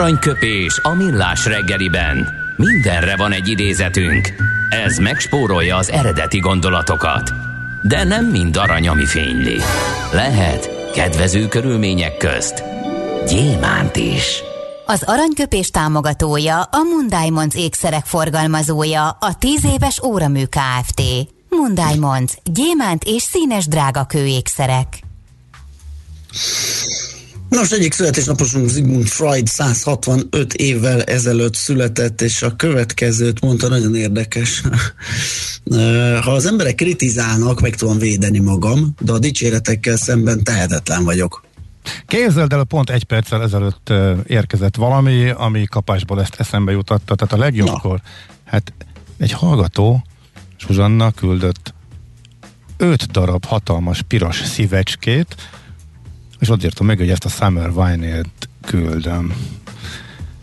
Aranyköpés a millás reggeliben. Mindenre van egy idézetünk. Ez megspórolja az eredeti gondolatokat. De nem mind arany, ami fényli. Lehet kedvező körülmények közt gyémánt is. Az aranyköpés támogatója a Mundiamonds ékszerek forgalmazója a 10 éves óramű Kft. Mundiamonds. Gyémánt és színes drágakő ékszerek. Nos, egyik születésnaposunk Sigmund Freud 165 évvel ezelőtt született, és a következőt mondta, nagyon érdekes. Ha az emberek kritizálnak, meg tudom védeni magam, de a dicséretekkel szemben tehetetlen vagyok. Képzeld el, pont egy perccel ezelőtt érkezett valami, ami kapásból ezt eszembe jutatta. Tehát a legjobbkor, hát egy hallgató Zsuzsanna küldött öt darab hatalmas piros szívecskét, és ott írtam meg, hogy ezt a Summer Wine-ért küldöm.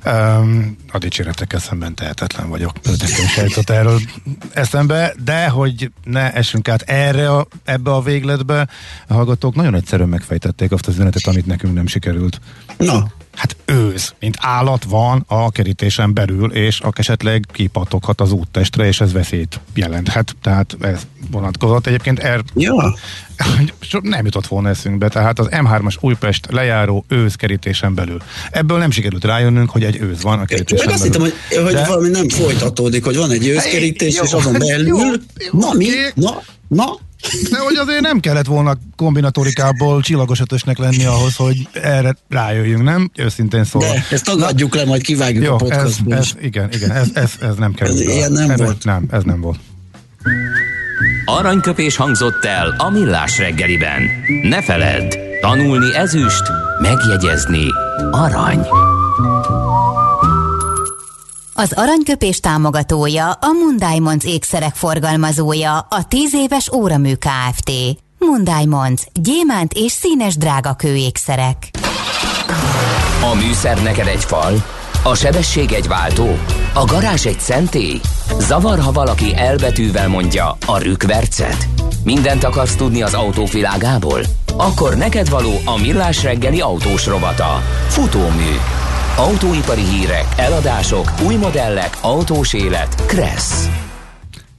Um, a dicséretekkel szemben tehetetlen vagyok. Nekem se jutott erről eszembe, de hogy ne essünk át erre a, ebbe a végletbe, a hallgatók nagyon egyszerűen megfejtették azt az üzenetet, amit nekünk nem sikerült. Na, Hát őz, mint állat van a kerítésen belül, és a esetleg kipatoghat az úttestre, és ez veszélyt jelenthet. Tehát ez vonatkozott. Egyébként er, ja. nem jutott volna eszünkbe, tehát az M3-as Újpest lejáró őz kerítésen belül. Ebből nem sikerült rájönnünk, hogy egy őz van a kerítésen Meg azt hittem, hogy, hogy De- valami nem folytatódik, hogy van egy őszkerítés, Jó, és azon belül, jó, jó, na mi? Na, na, De hogy azért nem kellett volna kombinatorikából csillagos ötösnek lenni ahhoz, hogy erre rájöjjünk, nem? Őszintén szólva. de ezt tagadjuk le, majd kivágjuk Jó, a ez, podcastból ez, is. igen, igen, ez, ez, ez nem kell. Ez ilyen nem volt. Nem, ez nem volt. Aranyköpés hangzott el a millás reggeliben. Ne feledd, tanulni ezüst, megjegyezni arany. Az aranyköpés támogatója a Mundiamonds ékszerek forgalmazója a 10 éves óramű Kft. Mundiamonds. Gyémánt és színes drágakő ékszerek. A műszer neked egy fal, a sebesség egy váltó, a garázs egy szentély. Zavar, ha valaki elbetűvel mondja a rükvercet. Mindent akarsz tudni az autóvilágából? Akkor neked való a millás reggeli autós rovata. Futómű. Autóipari hírek, eladások, új modellek, autós élet. Kressz.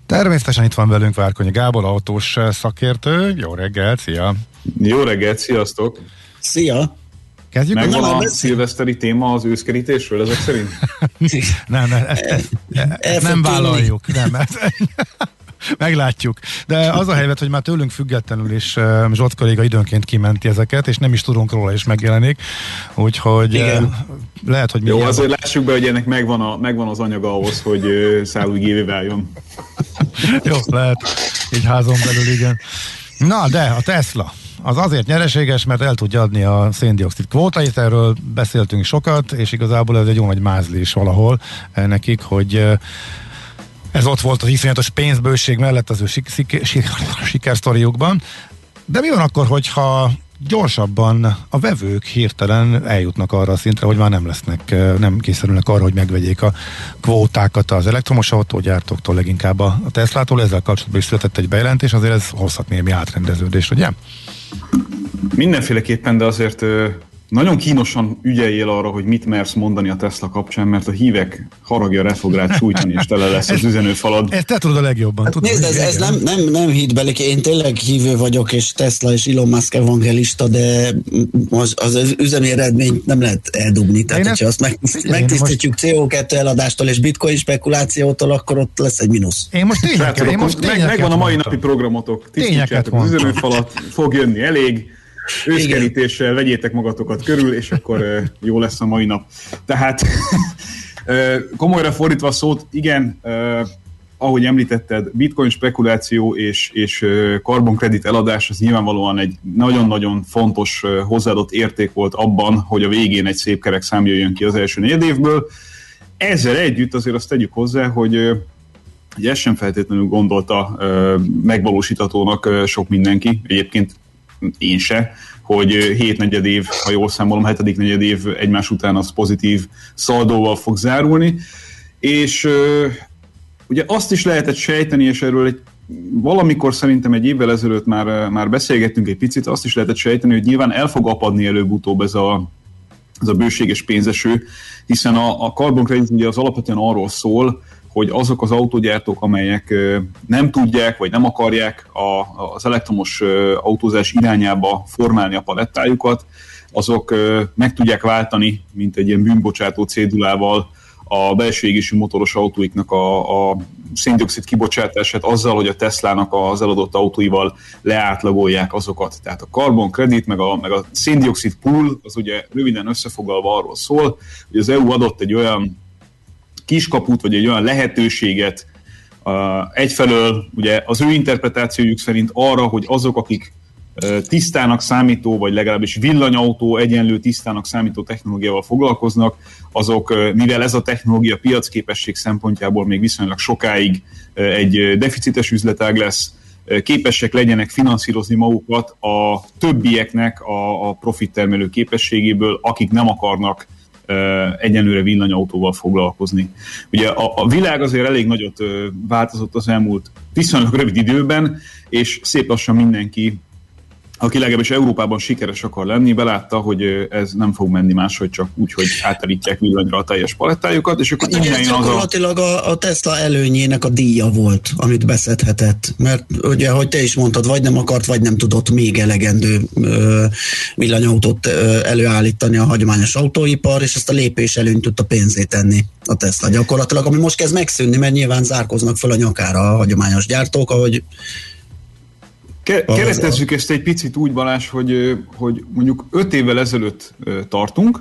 Természetesen itt van velünk Várkonyi Gábor, autós eh, szakértő. Jó reggelt, szia! Jó reggelt, sziasztok! Szia! Kezdjük Megvan a beszél- szilveszteri téma az őszkerítésről ezek szerint? Nem, nem, ezt, ezt, ezt fog nem vállaljuk. Nem, ezt, meglátjuk. De az a helyzet, hogy már tőlünk függetlenül is Zsolt kolléga időnként kimenti ezeket, és nem is tudunk róla, és megjelenik. Úgyhogy Igen. lehet, hogy mi Jó, azért lássuk be, hogy ennek megvan, a, megvan az anyaga ahhoz, hogy ö, szállúigévé váljon. Jó, lehet. Így házon belül, igen. Na, de a Tesla az azért nyereséges, mert el tudja adni a széndiokszid kvótait, erről beszéltünk sokat, és igazából ez egy jó nagy mázli is valahol eh, nekik, hogy ez ott volt az iszonyatos pénzbőség mellett az ő sik- sik- sik- sikersztoriukban. De mi van akkor, hogyha gyorsabban a vevők hirtelen eljutnak arra a szintre, hogy már nem lesznek, nem készülnek arra, hogy megvegyék a kvótákat az elektromos autógyártóktól, leginkább a Teslától. Ezzel kapcsolatban is született egy bejelentés, azért ez hozhat némi átrendeződést, ugye? Mindenféleképpen, de azért nagyon kínosan ügyeljél arra, hogy mit mersz mondani a Tesla kapcsán, mert a hívek haragja rá fog rád sújtani, és tele lesz az üzenőfalad. Ezt te tudod a legjobban. Hát tudod, nézd, ez, ez nem, nem, nem hitbelik, én tényleg hívő vagyok, és Tesla és Elon Musk evangelista, de az, az, üzemi eredményt nem lehet eldugni. Tehát, hogyha azt meg, én megtisztítjuk CO2 eladástól és bitcoin spekulációtól, akkor ott lesz egy mínusz. Én most tényleg, Srácok, én most meg, megvan a mai mondtam. napi programotok, Tényeket tisztítsátok az üzenőfalat, fog jönni elég, őszkerítéssel vegyétek magatokat körül, és akkor jó lesz a mai nap. Tehát komolyra fordítva a szót, igen, ahogy említetted, bitcoin spekuláció és, és karbonkredit eladás az nyilvánvalóan egy nagyon-nagyon fontos hozzáadott érték volt abban, hogy a végén egy szép kerek szám jöjjön ki az első negyedévből. Ezzel együtt azért azt tegyük hozzá, hogy Ugye ezt sem feltétlenül gondolta ö, sok mindenki, egyébként én se, hogy ö, hét negyed év, ha jól számolom, hetedik negyed év egymás után az pozitív szaldóval fog zárulni, és ugye azt is lehetett sejteni, és erről egy valamikor szerintem egy évvel ezelőtt már, már beszélgettünk egy picit, azt is lehetett sejteni, hogy nyilván el fog apadni előbb-utóbb ez a ez a bőséges pénzeső, hiszen a, a carbon credit ugye az alapvetően arról szól, hogy azok az autógyártók, amelyek nem tudják, vagy nem akarják a, az elektromos autózás irányába formálni a palettájukat, azok meg tudják váltani, mint egy ilyen bűnbocsátó cédulával a belső égésű motoros autóiknak a, a széndiokszid kibocsátását azzal, hogy a Teslának az eladott autóival leátlagolják azokat. Tehát a carbon credit, meg a, meg a széndiokszid pool, az ugye röviden összefoglalva arról szól, hogy az EU adott egy olyan kiskaput, vagy egy olyan lehetőséget uh, egyfelől ugye az ő interpretációjuk szerint arra, hogy azok, akik uh, tisztának számító, vagy legalábbis villanyautó egyenlő tisztának számító technológiával foglalkoznak, azok, uh, mivel ez a technológia piacképesség szempontjából még viszonylag sokáig uh, egy uh, deficites üzletág lesz, uh, képesek legyenek finanszírozni magukat a többieknek a, a profit termelő képességéből, akik nem akarnak egyenlőre villanyautóval foglalkozni. Ugye a, a világ azért elég nagyot változott az elmúlt viszonylag rövid időben, és szép lassan mindenki aki legalábbis Európában sikeres akar lenni, belátta, hogy ez nem fog menni máshogy, csak úgy, hogy átállítják villanyra a teljes palettájukat, és akkor Hát innen jön az a... gyakorlatilag a, a Tesla előnyének a díja volt, amit beszedhetett. Mert ugye, ahogy te is mondtad, vagy nem akart, vagy nem tudott még elegendő ö, villanyautót ö, előállítani a hagyományos autóipar, és ezt a lépés előnyt tudta pénzét tenni a Tesla gyakorlatilag, ami most kezd megszűnni, mert nyilván zárkoznak fel a nyakára a hagyományos gyártók, ahogy Ke- keresztezzük ezt egy picit úgy, Balázs, hogy, hogy mondjuk öt évvel ezelőtt tartunk,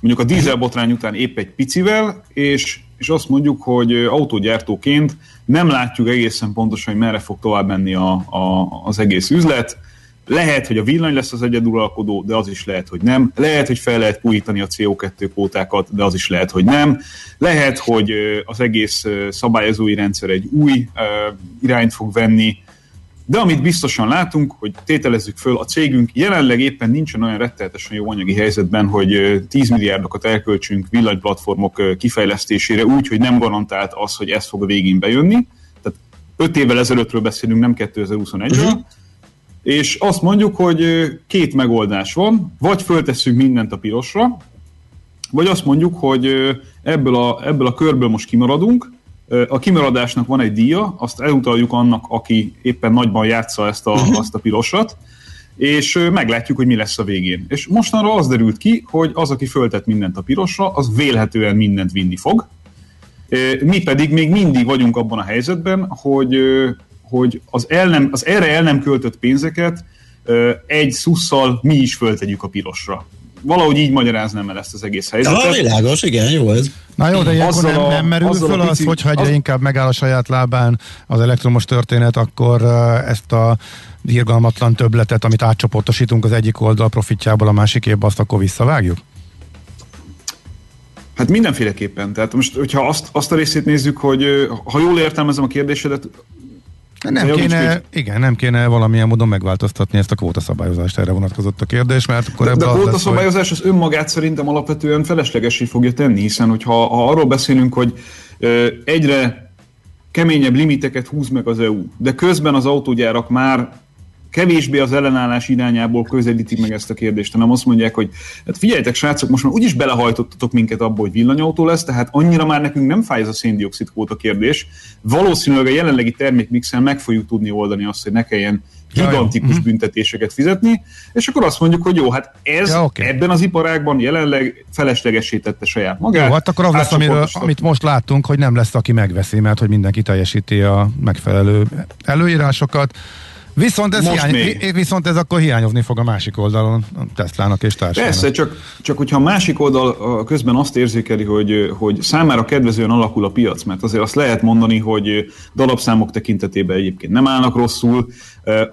mondjuk a dízelbotrány után épp egy picivel, és, és azt mondjuk, hogy autógyártóként nem látjuk egészen pontosan, hogy merre fog tovább menni a, a, az egész üzlet. Lehet, hogy a villany lesz az egyeduralkodó, de az is lehet, hogy nem. Lehet, hogy fel lehet pújítani a CO2 kvótákat, de az is lehet, hogy nem. Lehet, hogy az egész szabályozói rendszer egy új irányt fog venni, de amit biztosan látunk, hogy tételezzük föl, a cégünk jelenleg éppen nincsen olyan rettenetesen jó anyagi helyzetben, hogy ö, 10 milliárdokat elköltsünk villanyplatformok kifejlesztésére úgy, hogy nem garantált az, hogy ez fog a végén bejönni. Tehát 5 évvel ezelőttről beszélünk, nem 2021-ről. És azt mondjuk, hogy két megoldás van, vagy föltesszük mindent a pirosra, vagy azt mondjuk, hogy ebből a, ebből a körből most kimaradunk, a kimaradásnak van egy díja, azt elutaljuk annak, aki éppen nagyban játsza ezt a, azt a pirosat, és meglátjuk, hogy mi lesz a végén. És mostanra az derült ki, hogy az, aki föltett mindent a pirosra, az vélhetően mindent vinni fog. Mi pedig még mindig vagyunk abban a helyzetben, hogy, hogy az, el nem, az erre el nem költött pénzeket egy szusszal mi is föltegyük a pirosra. Valahogy így magyaráznám el ezt az egész helyzetet. Ja, világos, igen, jó ez. Na jó, de ilyenkor nem, nem merül azzal a föl az, pici- hogyha egyre az- inkább megáll a saját lábán az elektromos történet, akkor uh, ezt a irgalmatlan töbletet, amit átcsoportosítunk az egyik oldal profitjából a másikébe, azt akkor visszavágjuk? Hát mindenféleképpen. Tehát most, hogyha azt, azt a részét nézzük, hogy ö, ha jól értelmezem a kérdésedet, Nem javíts kéne, igen, nem kéne valamilyen módon megváltoztatni ezt a kvótaszabályozást, erre vonatkozott a kérdés, mert akkor De, de a lesz, hogy... kvótaszabályozás az önmagát szerintem alapvetően feleslegesé fogja tenni, hiszen hogyha ha arról beszélünk, hogy ö, egyre keményebb limiteket húz meg az EU, de közben az autógyárak már kevésbé az ellenállás irányából közelítik meg ezt a kérdést, hanem azt mondják, hogy hát figyeljetek srácok, most már úgyis belehajtottatok minket abba, hogy villanyautó lesz, tehát annyira már nekünk nem fáj ez a széndiokszid kvóta kérdés. Valószínűleg a jelenlegi termékmixen meg fogjuk tudni oldani azt, hogy ne kelljen gigantikus Mhm. büntetéseket fizetni, és akkor azt mondjuk, hogy jó, hát ez Ja, okay. ebben az iparágban jelenleg feleslegesítette saját magát. Jó, hát akkor az lesz, amiről, amit most láttunk, hogy nem lesz, aki megveszi, mert hogy mindenki teljesíti a megfelelő előírásokat. Viszont ez, Most hiány, még. viszont ez akkor hiányozni fog a másik oldalon, a Teslának és társának. Persze, csak, csak hogyha a másik oldal közben azt érzékeli, hogy, hogy számára kedvezően alakul a piac, mert azért azt lehet mondani, hogy darabszámok tekintetében egyébként nem állnak rosszul.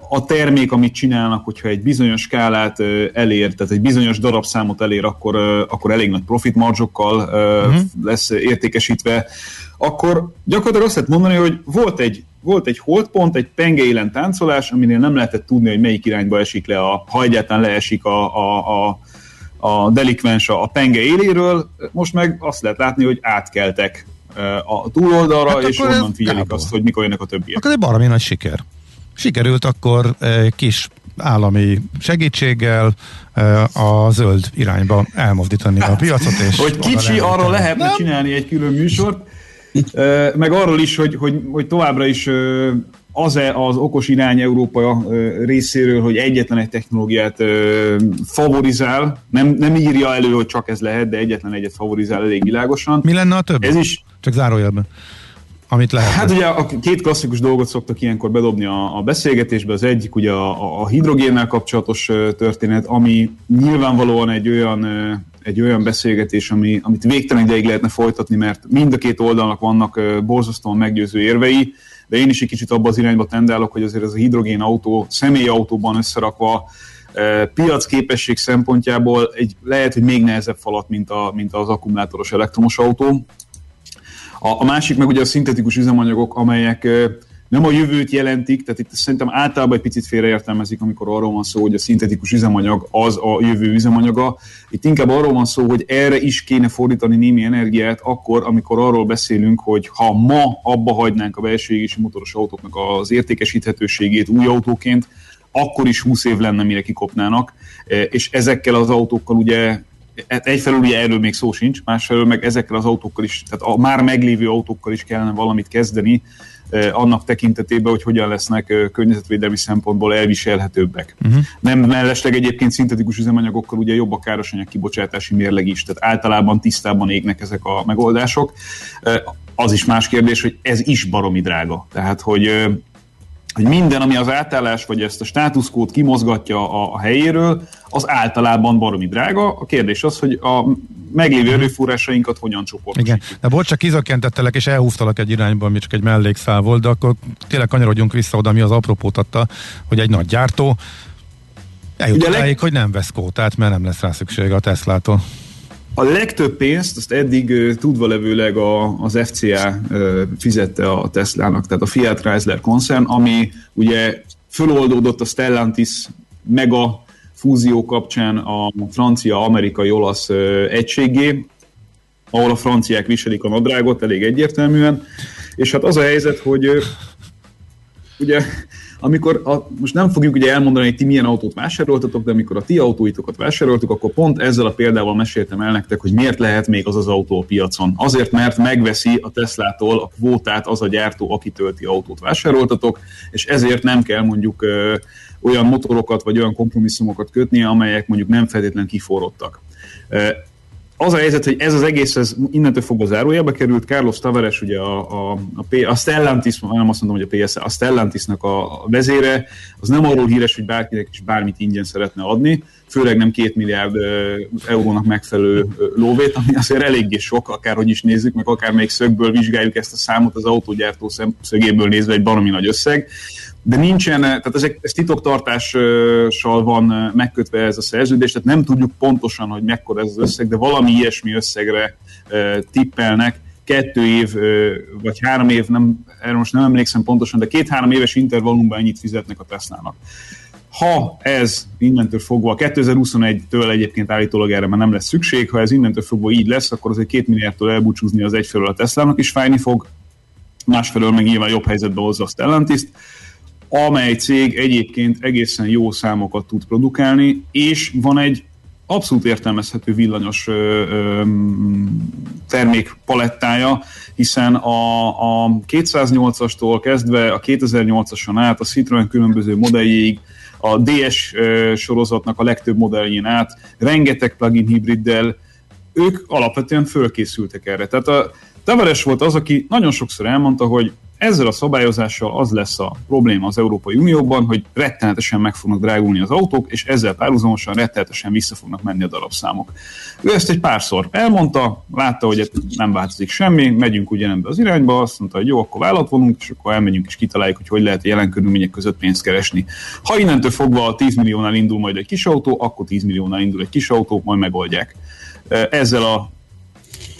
A termék, amit csinálnak, hogyha egy bizonyos skálát elér, tehát egy bizonyos darabszámot elér, akkor, akkor elég nagy profit margyokkal uh-huh. lesz értékesítve, akkor gyakorlatilag azt lehet mondani, hogy volt egy volt egy holdpont, egy pengeélen táncolás, aminél nem lehetett tudni, hogy melyik irányba esik le, a, ha egyáltalán leesik a, a, a, a delikvens a penge éléről, most meg azt lehet látni, hogy átkeltek a túloldalra, Hát és onnan figyelik Gábor. azt, hogy mikor jönnek a többiek. Akkor egy baromi nagy siker. Sikerült akkor egy kis állami segítséggel a zöld irányba elmozdítani a piacot. És hogy kicsi, arról lehetne nem? csinálni egy külön műsort, meg arról is, hogy, hogy, hogy továbbra is az-e az okos irány Európa részéről, hogy egyetlen egy technológiát favorizál, nem, nem írja elő, hogy csak ez lehet, de egyetlen egyet favorizál elég világosan. Mi lenne a többi? Ez is. Csak zárójelben. Amit lehet. Hát ugye a két klasszikus dolgot szoktak ilyenkor bedobni a, a beszélgetésbe. Az egyik ugye a, a hidrogénnel kapcsolatos történet, ami nyilvánvalóan egy olyan egy olyan beszélgetés, ami, amit végtelen ideig lehetne folytatni, mert mind a két oldalnak vannak borzasztóan meggyőző érvei, de én is egy kicsit abba az irányba tendálok, hogy azért ez a hidrogén autó személyautóban összerakva piacképesség szempontjából egy, lehet, hogy még nehezebb falat, mint, a, mint az akkumulátoros elektromos autó. A, a másik meg ugye a szintetikus üzemanyagok, amelyek nem a jövőt jelentik, tehát itt szerintem általában egy picit félreértelmezik, amikor arról van szó, hogy a szintetikus üzemanyag az a jövő üzemanyaga. Itt inkább arról van szó, hogy erre is kéne fordítani némi energiát akkor, amikor arról beszélünk, hogy ha ma abba hagynánk a belső égési motoros autóknak az értékesíthetőségét új autóként, akkor is 20 év lenne, mire kikopnának, E, és ezekkel az autókkal ugye e- egyfelől ugye erről még szó sincs, másfelől meg ezekkel az autókkal is, tehát a már meglévő autókkal is kellene valamit kezdeni, eh, annak tekintetében, hogy hogyan lesznek környezetvédelmi szempontból elviselhetőbbek. Uh-huh. Nem mellesleg egyébként szintetikus üzemanyagokkal ugye jobb a károsanyag kibocsátási mérleg is, tehát általában tisztában égnek ezek a megoldások. Az is más kérdés, hogy ez is baromi drága. Tehát, hogy hogy minden, ami az átállás, vagy ezt a státuszkót kimozgatja a, a helyéről, az általában baromi drága. A kérdés az, hogy a meglévő erőforrásainkat hogyan csoportosítjuk. Igen, de bocs, csak kizökkentettelek és elhúztalak egy irányba, ami csak egy mellékszál volt, de akkor tényleg kanyarodjunk vissza oda, mi az apropót adta, hogy egy nagy gyártó eljut Ugye leg- hogy nem vesz kótát, mert nem lesz rá szüksége a Teslától. A legtöbb pénzt, azt eddig ö, tudva levőleg a, az FCA fizette a Teslának, tehát a Fiat Chrysler koncern, ami ugye föloldódott a Stellantis mega fúzió kapcsán a francia, amerikai, olasz ö, egységé, ahol a franciák viselik a nadrágot elég egyértelműen, és hát az a helyzet, hogy ugye amikor, a, most nem fogjuk ugye elmondani, hogy ti milyen autót vásároltatok, de amikor a ti autóitokat vásároltuk, akkor pont ezzel a példával meséltem el nektek, hogy miért lehet még az az autó a piacon. Azért, mert megveszi a Teslától a kvótát az a gyártó, aki tölti autót vásároltatok, és ezért nem kell mondjuk ö, olyan motorokat vagy olyan kompromisszumokat kötnie, amelyek mondjuk nem feltétlenül kiforrottak. Az a helyzet, hogy ez az egész ez innentől fogva zárójelbe került. Carlos Tavares, ugye a, a, a, a Stellantis, nem azt mondom, hogy a PS, a Stellantisnak a, vezére, az nem arról híres, hogy bárkinek is bármit ingyen szeretne adni, főleg nem két milliárd eurónak megfelelő lóvét, ami azért eléggé sok, akárhogy is nézzük, meg akár még szögből vizsgáljuk ezt a számot, az autógyártó szögéből nézve egy baromi nagy összeg de nincsen, tehát ezek, ez titoktartással van megkötve ez a szerződés, tehát nem tudjuk pontosan, hogy mekkora ez az összeg, de valami ilyesmi összegre uh, tippelnek, kettő év, vagy három év, nem, erre most nem emlékszem pontosan, de két-három éves intervallumban ennyit fizetnek a Teslának. Ha ez innentől fogva, 2021-től egyébként állítólag erre már nem lesz szükség, ha ez innentől fogva így lesz, akkor azért két milliárdtól elbúcsúzni az egyfelől a Teslának is fájni fog, másfelől meg nyilván jobb helyzetbe hozza a Stellantis-t, amely cég egyébként egészen jó számokat tud produkálni, és van egy abszolút értelmezhető villanyos ö, ö, termékpalettája, hiszen a, a 208-astól kezdve a 2008-ason át a Citroen különböző modelljéig, a DS sorozatnak a legtöbb modelljén át, rengeteg plug-in hibriddel, ők alapvetően fölkészültek erre. Tehát a Tavares volt az, aki nagyon sokszor elmondta, hogy ezzel a szabályozással az lesz a probléma az Európai Unióban, hogy rettenetesen meg fognak drágulni az autók, és ezzel párhuzamosan rettenetesen vissza fognak menni a darabszámok. Ő ezt egy párszor elmondta, látta, hogy nem változik semmi, megyünk ugyanebbe az irányba, azt mondta, hogy jó, akkor vállat vonunk, és akkor elmegyünk és kitaláljuk, hogy hogy lehet a jelen körülmények között pénzt keresni. Ha innentől fogva 10 milliónál indul majd egy kis autó, akkor 10 milliónál indul egy kis autó, majd megoldják. Ezzel a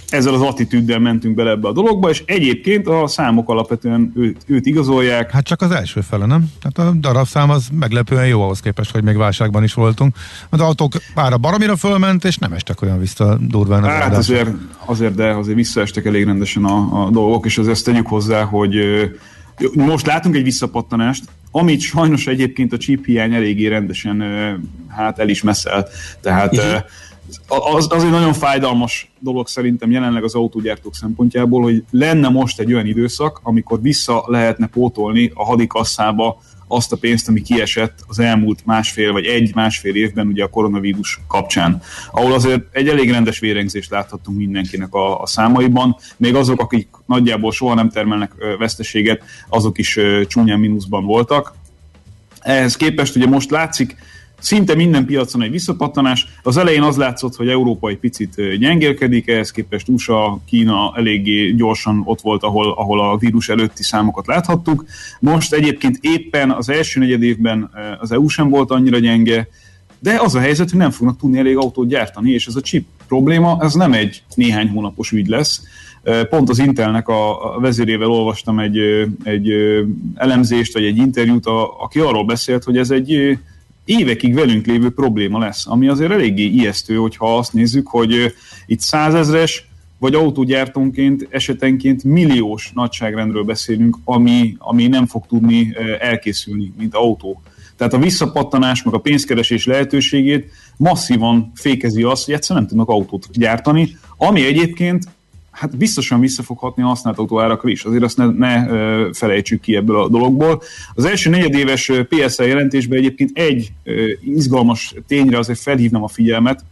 ezzel az attitűddel mentünk bele ebbe a dologba, és egyébként a számok alapvetően őt, őt igazolják. Hát csak az első fele, nem? Tehát a darabszám az meglepően jó ahhoz képest, hogy még válságban is voltunk. Az autók ára baromira fölment, és nem estek olyan vissza durván. az Hát azért, azért, de azért visszaestek elég rendesen a, a dolgok, és azért ezt tegyük hozzá, hogy most látunk egy visszapattanást, amit sajnos egyébként a chip hiány eléggé rendesen hát el is messzel. Tehát ö, az, az egy nagyon fájdalmas dolog szerintem jelenleg az autógyártók szempontjából, hogy lenne most egy olyan időszak, amikor vissza lehetne pótolni a hadikasszába azt a pénzt, ami kiesett az elmúlt másfél vagy egy-másfél évben ugye a koronavírus kapcsán, ahol azért egy elég rendes vérengzést láthattunk mindenkinek a, a számaiban, még azok, akik nagyjából soha nem termelnek veszteséget, azok is csúnyán mínuszban voltak. Ehhez képest ugye most látszik, szinte minden piacon egy visszapattanás. Az elején az látszott, hogy Európa egy picit gyengélkedik, ehhez képest USA, Kína eléggé gyorsan ott volt, ahol, ahol a vírus előtti számokat láthattuk. Most egyébként éppen az első negyed évben az EU sem volt annyira gyenge, de az a helyzet, hogy nem fognak tudni elég autót gyártani, és ez a chip probléma, ez nem egy néhány hónapos ügy lesz. Pont az Intelnek a vezérével olvastam egy, egy elemzést, vagy egy interjút, aki arról beszélt, hogy ez egy évekig velünk lévő probléma lesz, ami azért eléggé ijesztő, hogyha azt nézzük, hogy itt százezres vagy autógyártónként esetenként milliós nagyságrendről beszélünk, ami, ami nem fog tudni elkészülni, mint autó. Tehát a visszapattanás, meg a pénzkeresés lehetőségét masszívan fékezi azt, hogy egyszerűen nem tudnak autót gyártani, ami egyébként hát biztosan vissza fog hatni a használt autóárakra is. Azért azt ne, ne felejtsük ki ebből a dologból. Az első negyedéves ö, PSL jelentésben egyébként egy izgalmas tényre azért felhívnám a figyelmet,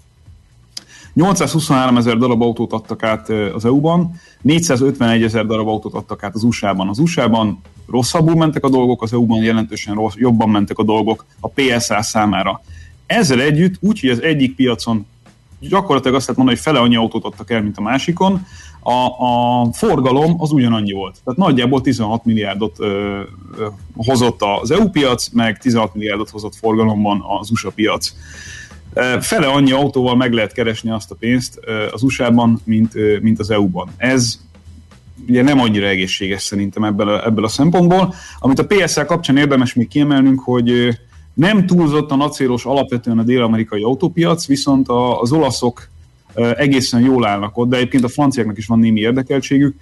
823 ezer darab autót adtak át az EU-ban, 451 ezer darab autót adtak át az USA-ban. Az USA-ban rosszabbul mentek a dolgok, az EU-ban jelentősen rossz, jobban mentek a dolgok a PSA számára. Ezzel együtt, úgy, az egyik piacon gyakorlatilag azt lehet mondani, hogy fele annyi autót adtak el, mint a másikon, a, a forgalom az ugyanannyi volt. Tehát nagyjából 16 milliárdot ö, ö, hozott az EU piac, meg 16 milliárdot hozott forgalomban az USA piac. Fele annyi autóval meg lehet keresni azt a pénzt az USA-ban, mint, mint az EU-ban. Ez ugye nem annyira egészséges szerintem ebből a, ebből a szempontból. Amit a PSL kapcsán érdemes még kiemelnünk, hogy nem túlzottan acélos alapvetően a dél-amerikai autópiac, viszont az olaszok egészen jól állnak ott, de egyébként a franciáknak is van némi érdekeltségük.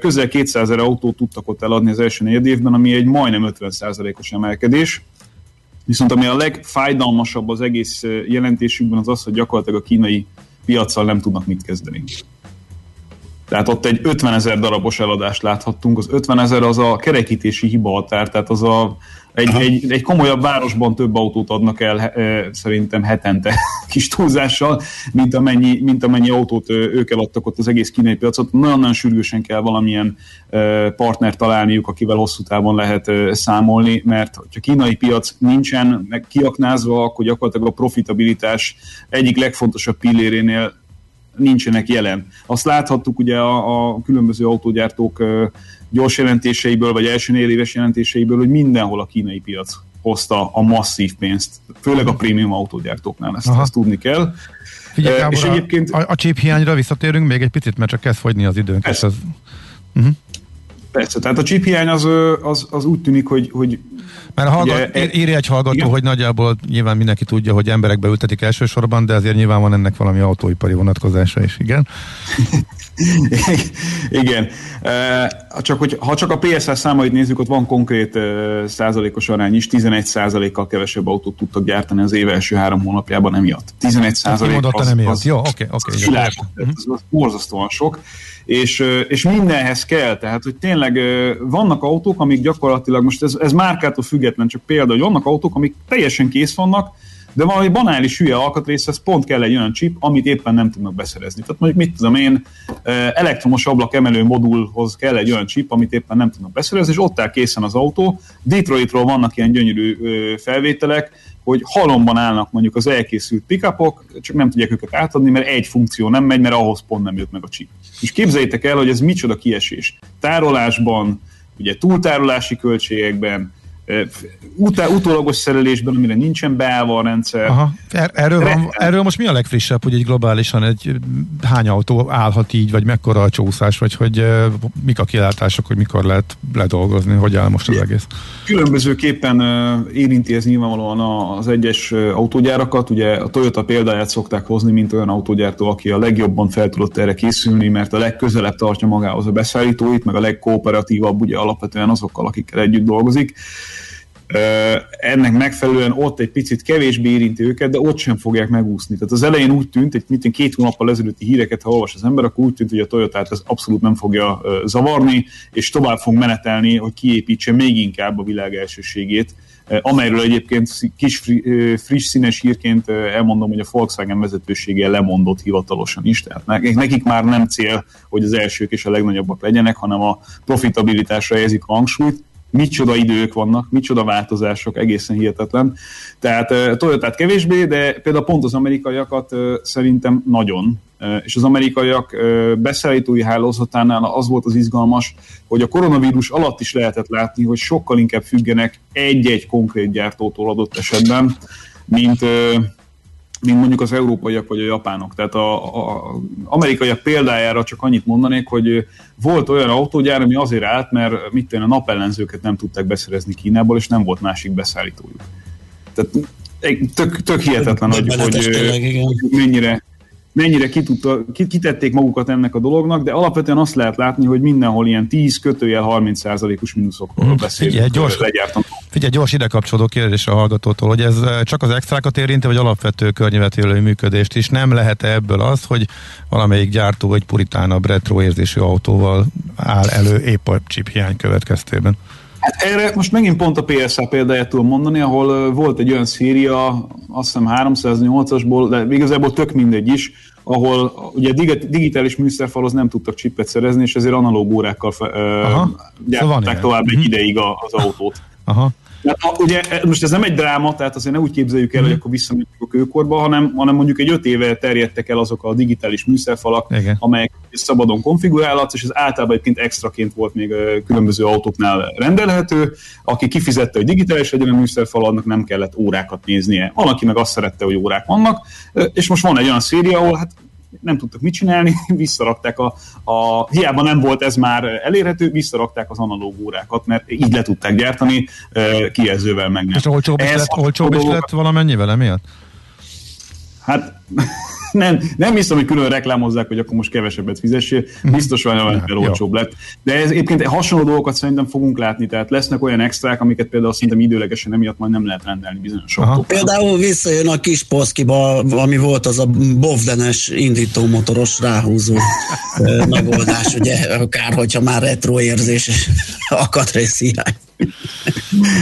Közel 200 ezer autót tudtak ott eladni az első negyed évben, ami egy majdnem 50%-os emelkedés. Viszont ami a legfájdalmasabb az egész jelentésükben az az, hogy gyakorlatilag a kínai piacsal nem tudnak mit kezdeni. Tehát ott egy 50 ezer darabos eladást láthattunk. Az 50 ezer az a kerekítési hiba határ, tehát az a, egy, egy, egy komolyabb városban több autót adnak el e, szerintem hetente kis túlzással, mint amennyi, mint amennyi autót ö, ők eladtak ott az egész kínai piacot. Nagyon-nagyon sürgősen kell valamilyen e, partner találniuk, akivel hosszú távon lehet e, számolni, mert ha kínai piac nincsen meg kiaknázva, akkor gyakorlatilag a profitabilitás egyik legfontosabb pillérénél nincsenek jelen. Azt láthattuk ugye a, a különböző autógyártók gyors jelentéseiből, vagy első éves jelentéseiből, hogy mindenhol a kínai piac hozta a masszív pénzt, főleg a prémium autógyártóknál, ezt, Aha. ezt tudni kell. Figyelj, Gábor, és egyébként a, a chip hiányra visszatérünk még egy picit, mert csak kezd fogyni az időnk. És Persze. az, uh-huh. Persze, tehát a chip hiány az, az, az úgy tűnik, hogy, hogy Mert a hallgat, Ugye, e- írja egy hallgató, igen? hogy nagyjából nyilván mindenki tudja, hogy emberekbe ültetik elsősorban, de azért nyilván van ennek valami autóipari vonatkozása is, igen. Igen. Csak, hogy, ha csak a PSR számait nézzük, ott van konkrét százalékos arány is, 11 százalékkal kevesebb autót tudtak gyártani az év első három hónapjában emiatt. 11 százalék az, emiatt. az, Jó, oké, oké, az, igen, világ, értem. ez, az borzasztóan sok. És, és mindenhez kell, tehát hogy tényleg ö, vannak autók, amik gyakorlatilag, most ez, ez márkától független, csak példa, hogy vannak autók, amik teljesen kész vannak, de valami banális hülye alkatrészhez pont kell egy olyan chip, amit éppen nem tudnak beszerezni. Tehát mondjuk mit tudom én, elektromos ablak emelő modulhoz kell egy olyan chip, amit éppen nem tudnak beszerezni, és ott áll készen az autó. Detroitról vannak ilyen gyönyörű felvételek, hogy halomban állnak mondjuk az elkészült pickupok, csak nem tudják őket átadni, mert egy funkció nem megy, mert ahhoz pont nem jött meg a chip. És képzeljétek el, hogy ez micsoda kiesés. Tárolásban, ugye túltárolási költségekben, utá, utólagos szerelésben, amire nincsen beállva a rendszer. Aha. Er, erről, van, erről most mi a legfrissebb, hogy egy globálisan egy hány autó állhat így, vagy mekkora a csúszás, vagy hogy uh, mik a kilátások, hogy mikor lehet ledolgozni, hogy áll most az egész? Különbözőképpen ö, érinti ez nyilvánvalóan az egyes autógyárakat. Ugye a Toyota példáját szokták hozni, mint olyan autógyártó, aki a legjobban fel tudott erre készülni, mert a legközelebb tartja magához a beszállítóit, meg a legkooperatívabb ugye alapvetően azokkal, akikkel együtt dolgozik. Ennek megfelelően ott egy picit kevésbé érinti őket, de ott sem fogják megúszni. Tehát az elején úgy tűnt, egy mint két hónappal ezelőtti híreket, ha olvas az ember, akkor úgy tűnt, hogy a Toyotát ez abszolút nem fogja zavarni, és tovább fog menetelni, hogy kiépítse még inkább a világ elsőségét, amelyről egyébként kis friss színes hírként elmondom, hogy a Volkswagen vezetősége lemondott hivatalosan is, tehát nekik, már nem cél, hogy az elsők és a legnagyobbak legyenek, hanem a profitabilitásra helyezik hangsúlyt, micsoda idők vannak, micsoda változások, egészen hihetetlen. Tehát Toyotát kevésbé, de például pont az amerikaiakat szerintem nagyon. És az amerikaiak beszállítói hálózatánál az volt az izgalmas, hogy a koronavírus alatt is lehetett látni, hogy sokkal inkább függenek egy-egy konkrét gyártótól adott esetben, mint, mint mondjuk az európaiak vagy a japánok. Tehát a, a amerikaiak példájára csak annyit mondanék, hogy volt olyan autógyár, ami azért állt, mert mit a napellenzőket nem tudták beszerezni Kínából, és nem volt másik beszállítójuk. Tehát tök, tök hihetetlen, hogy, hogy, hogy mennyire, mennyire ki tudta, ki, kitették magukat ennek a dolognak, de alapvetően azt lehet látni, hogy mindenhol ilyen 10 kötőjel 30%-os mínuszokról beszélünk. Figyelj, gyors, figyelj, gyors ide kapcsolódó kérdés a hallgatótól, hogy ez eh, csak az extrákat érinti, vagy alapvető környezetélő működést is. Nem lehet -e ebből az, hogy valamelyik gyártó egy puritánabb retro érzésű autóval áll elő épp a chip hiány következtében? Hát erre most megint pont a PSA példáját tudom mondani, ahol volt egy olyan széria, azt hiszem 308-asból, de igazából tök mindegy is, ahol ugye digi- digitális műszerfalhoz nem tudtak chipet szerezni, és ezért analóg órákkal fe. Szóval gyártották ilyen. tovább egy Mhm. ideig az autót. Aha. Tehát, a- ugye e, most ez nem egy dráma, tehát azért ne úgy képzeljük Mhm. el, hogy akkor visszamegyünk a kőkorba, hanem, hanem mondjuk egy öt éve terjedtek el azok a digitális műszerfalak, Igen. amelyek szabadon konfigurálhatsz, és ez általában egyébként extraként volt még különböző autóknál rendelhető. Aki kifizette, hogy digitális legyen a műszerfal, annak nem kellett órákat néznie. Van, aki meg azt szerette, hogy órák vannak, és most van egy olyan széria, ahol hát nem tudtak mit csinálni, visszarakták a, a, hiába nem volt ez már elérhető, visszarakták az analóg órákat, mert így le tudták gyártani, kijelzővel meg nem. És olcsóbb is lett, olcsóbb is lett valamennyivel emiatt? Hát nem, nem hiszem, hogy külön reklámozzák, hogy akkor most kevesebbet fizessél, biztos valamivel jó. olcsóbb lett. De ez egyébként hasonló dolgokat szerintem fogunk látni, tehát lesznek olyan extrák, amiket például szerintem időlegesen emiatt majd nem lehet rendelni bizonyos autóknál. Például visszajön a kis poszkiba, ami volt az a bovdenes indítómotoros ráhúzó ö, megoldás, ugye, akár hogyha már retro érzés és akatrész hiány.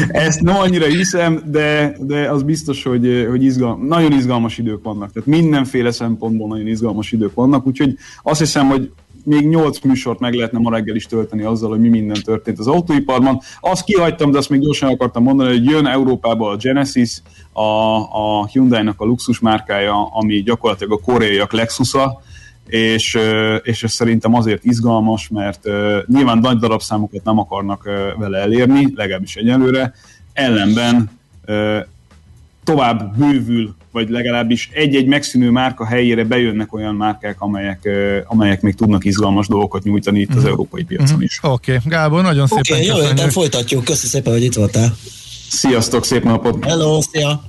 Ezt nem annyira hiszem, de, de az biztos, hogy, hogy izgal, nagyon izgalmas idők vannak. Tehát mindenféle szempontból nagyon izgalmas idők vannak, úgyhogy azt hiszem, hogy még nyolc műsort meg lehetne ma reggel is tölteni azzal, hogy mi minden történt az autóiparban. Azt kihagytam, de azt még gyorsan akartam mondani, hogy jön Európába a Genesis, a, a Hyundai-nak a luxus márkája, ami gyakorlatilag a koreaiak Lexusa, és, és ez szerintem azért izgalmas, mert nyilván nagy darabszámokat nem akarnak vele elérni, legalábbis egyelőre, ellenben tovább bővül, vagy legalábbis egy-egy megszűnő márka helyére bejönnek olyan márkák, amelyek, amelyek még tudnak izgalmas dolgokat nyújtani itt az európai piacon is. Oké, okay. Gábor, nagyon Oké, szépen okay, jó köszönjük. héten folytatjuk. Köszi szépen, hogy itt voltál. Sziasztok, szép napot! Hello, szia!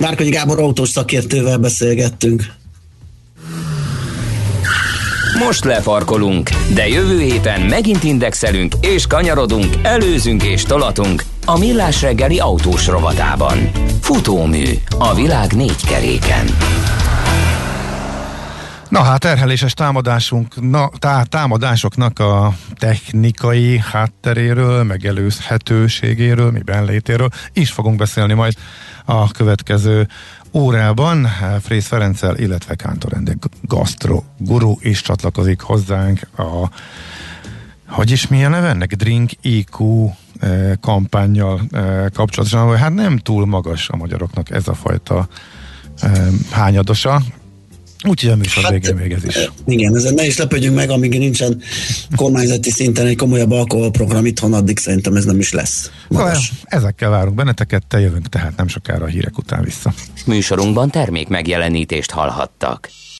Márkonyi Gábor autós szakértővel beszélgettünk. Most lefarkolunk, de jövő héten megint indexelünk és kanyarodunk, előzünk és tolatunk a Millás reggeli autós rovatában. Futómű a világ négy keréken. Na hát terheléses támadásunk, na, tá, támadásoknak a technikai hátteréről, megelőzhetőségéről, miben létéről is fogunk beszélni majd a következő órában. Frész Ferenccel, illetve Kántor Ende Gastro Guru is csatlakozik hozzánk a hogy is milyen neve ennek? Drink IQ eh, kampányjal eh, kapcsolatosan, hát nem túl magas a magyaroknak ez a fajta eh, hányadosa. Úgyhogy a műsor Hát, végén még ez is. Igen, ezen ne is lepődjünk meg, amíg nincsen kormányzati szinten egy komolyabb alkoholprogram itthon, addig szerintem ez nem is lesz. Magas. Ezekkel várunk benneteket, te jövünk tehát nem sokára a hírek után vissza. Műsorunkban termék megjelenítést hallhattak.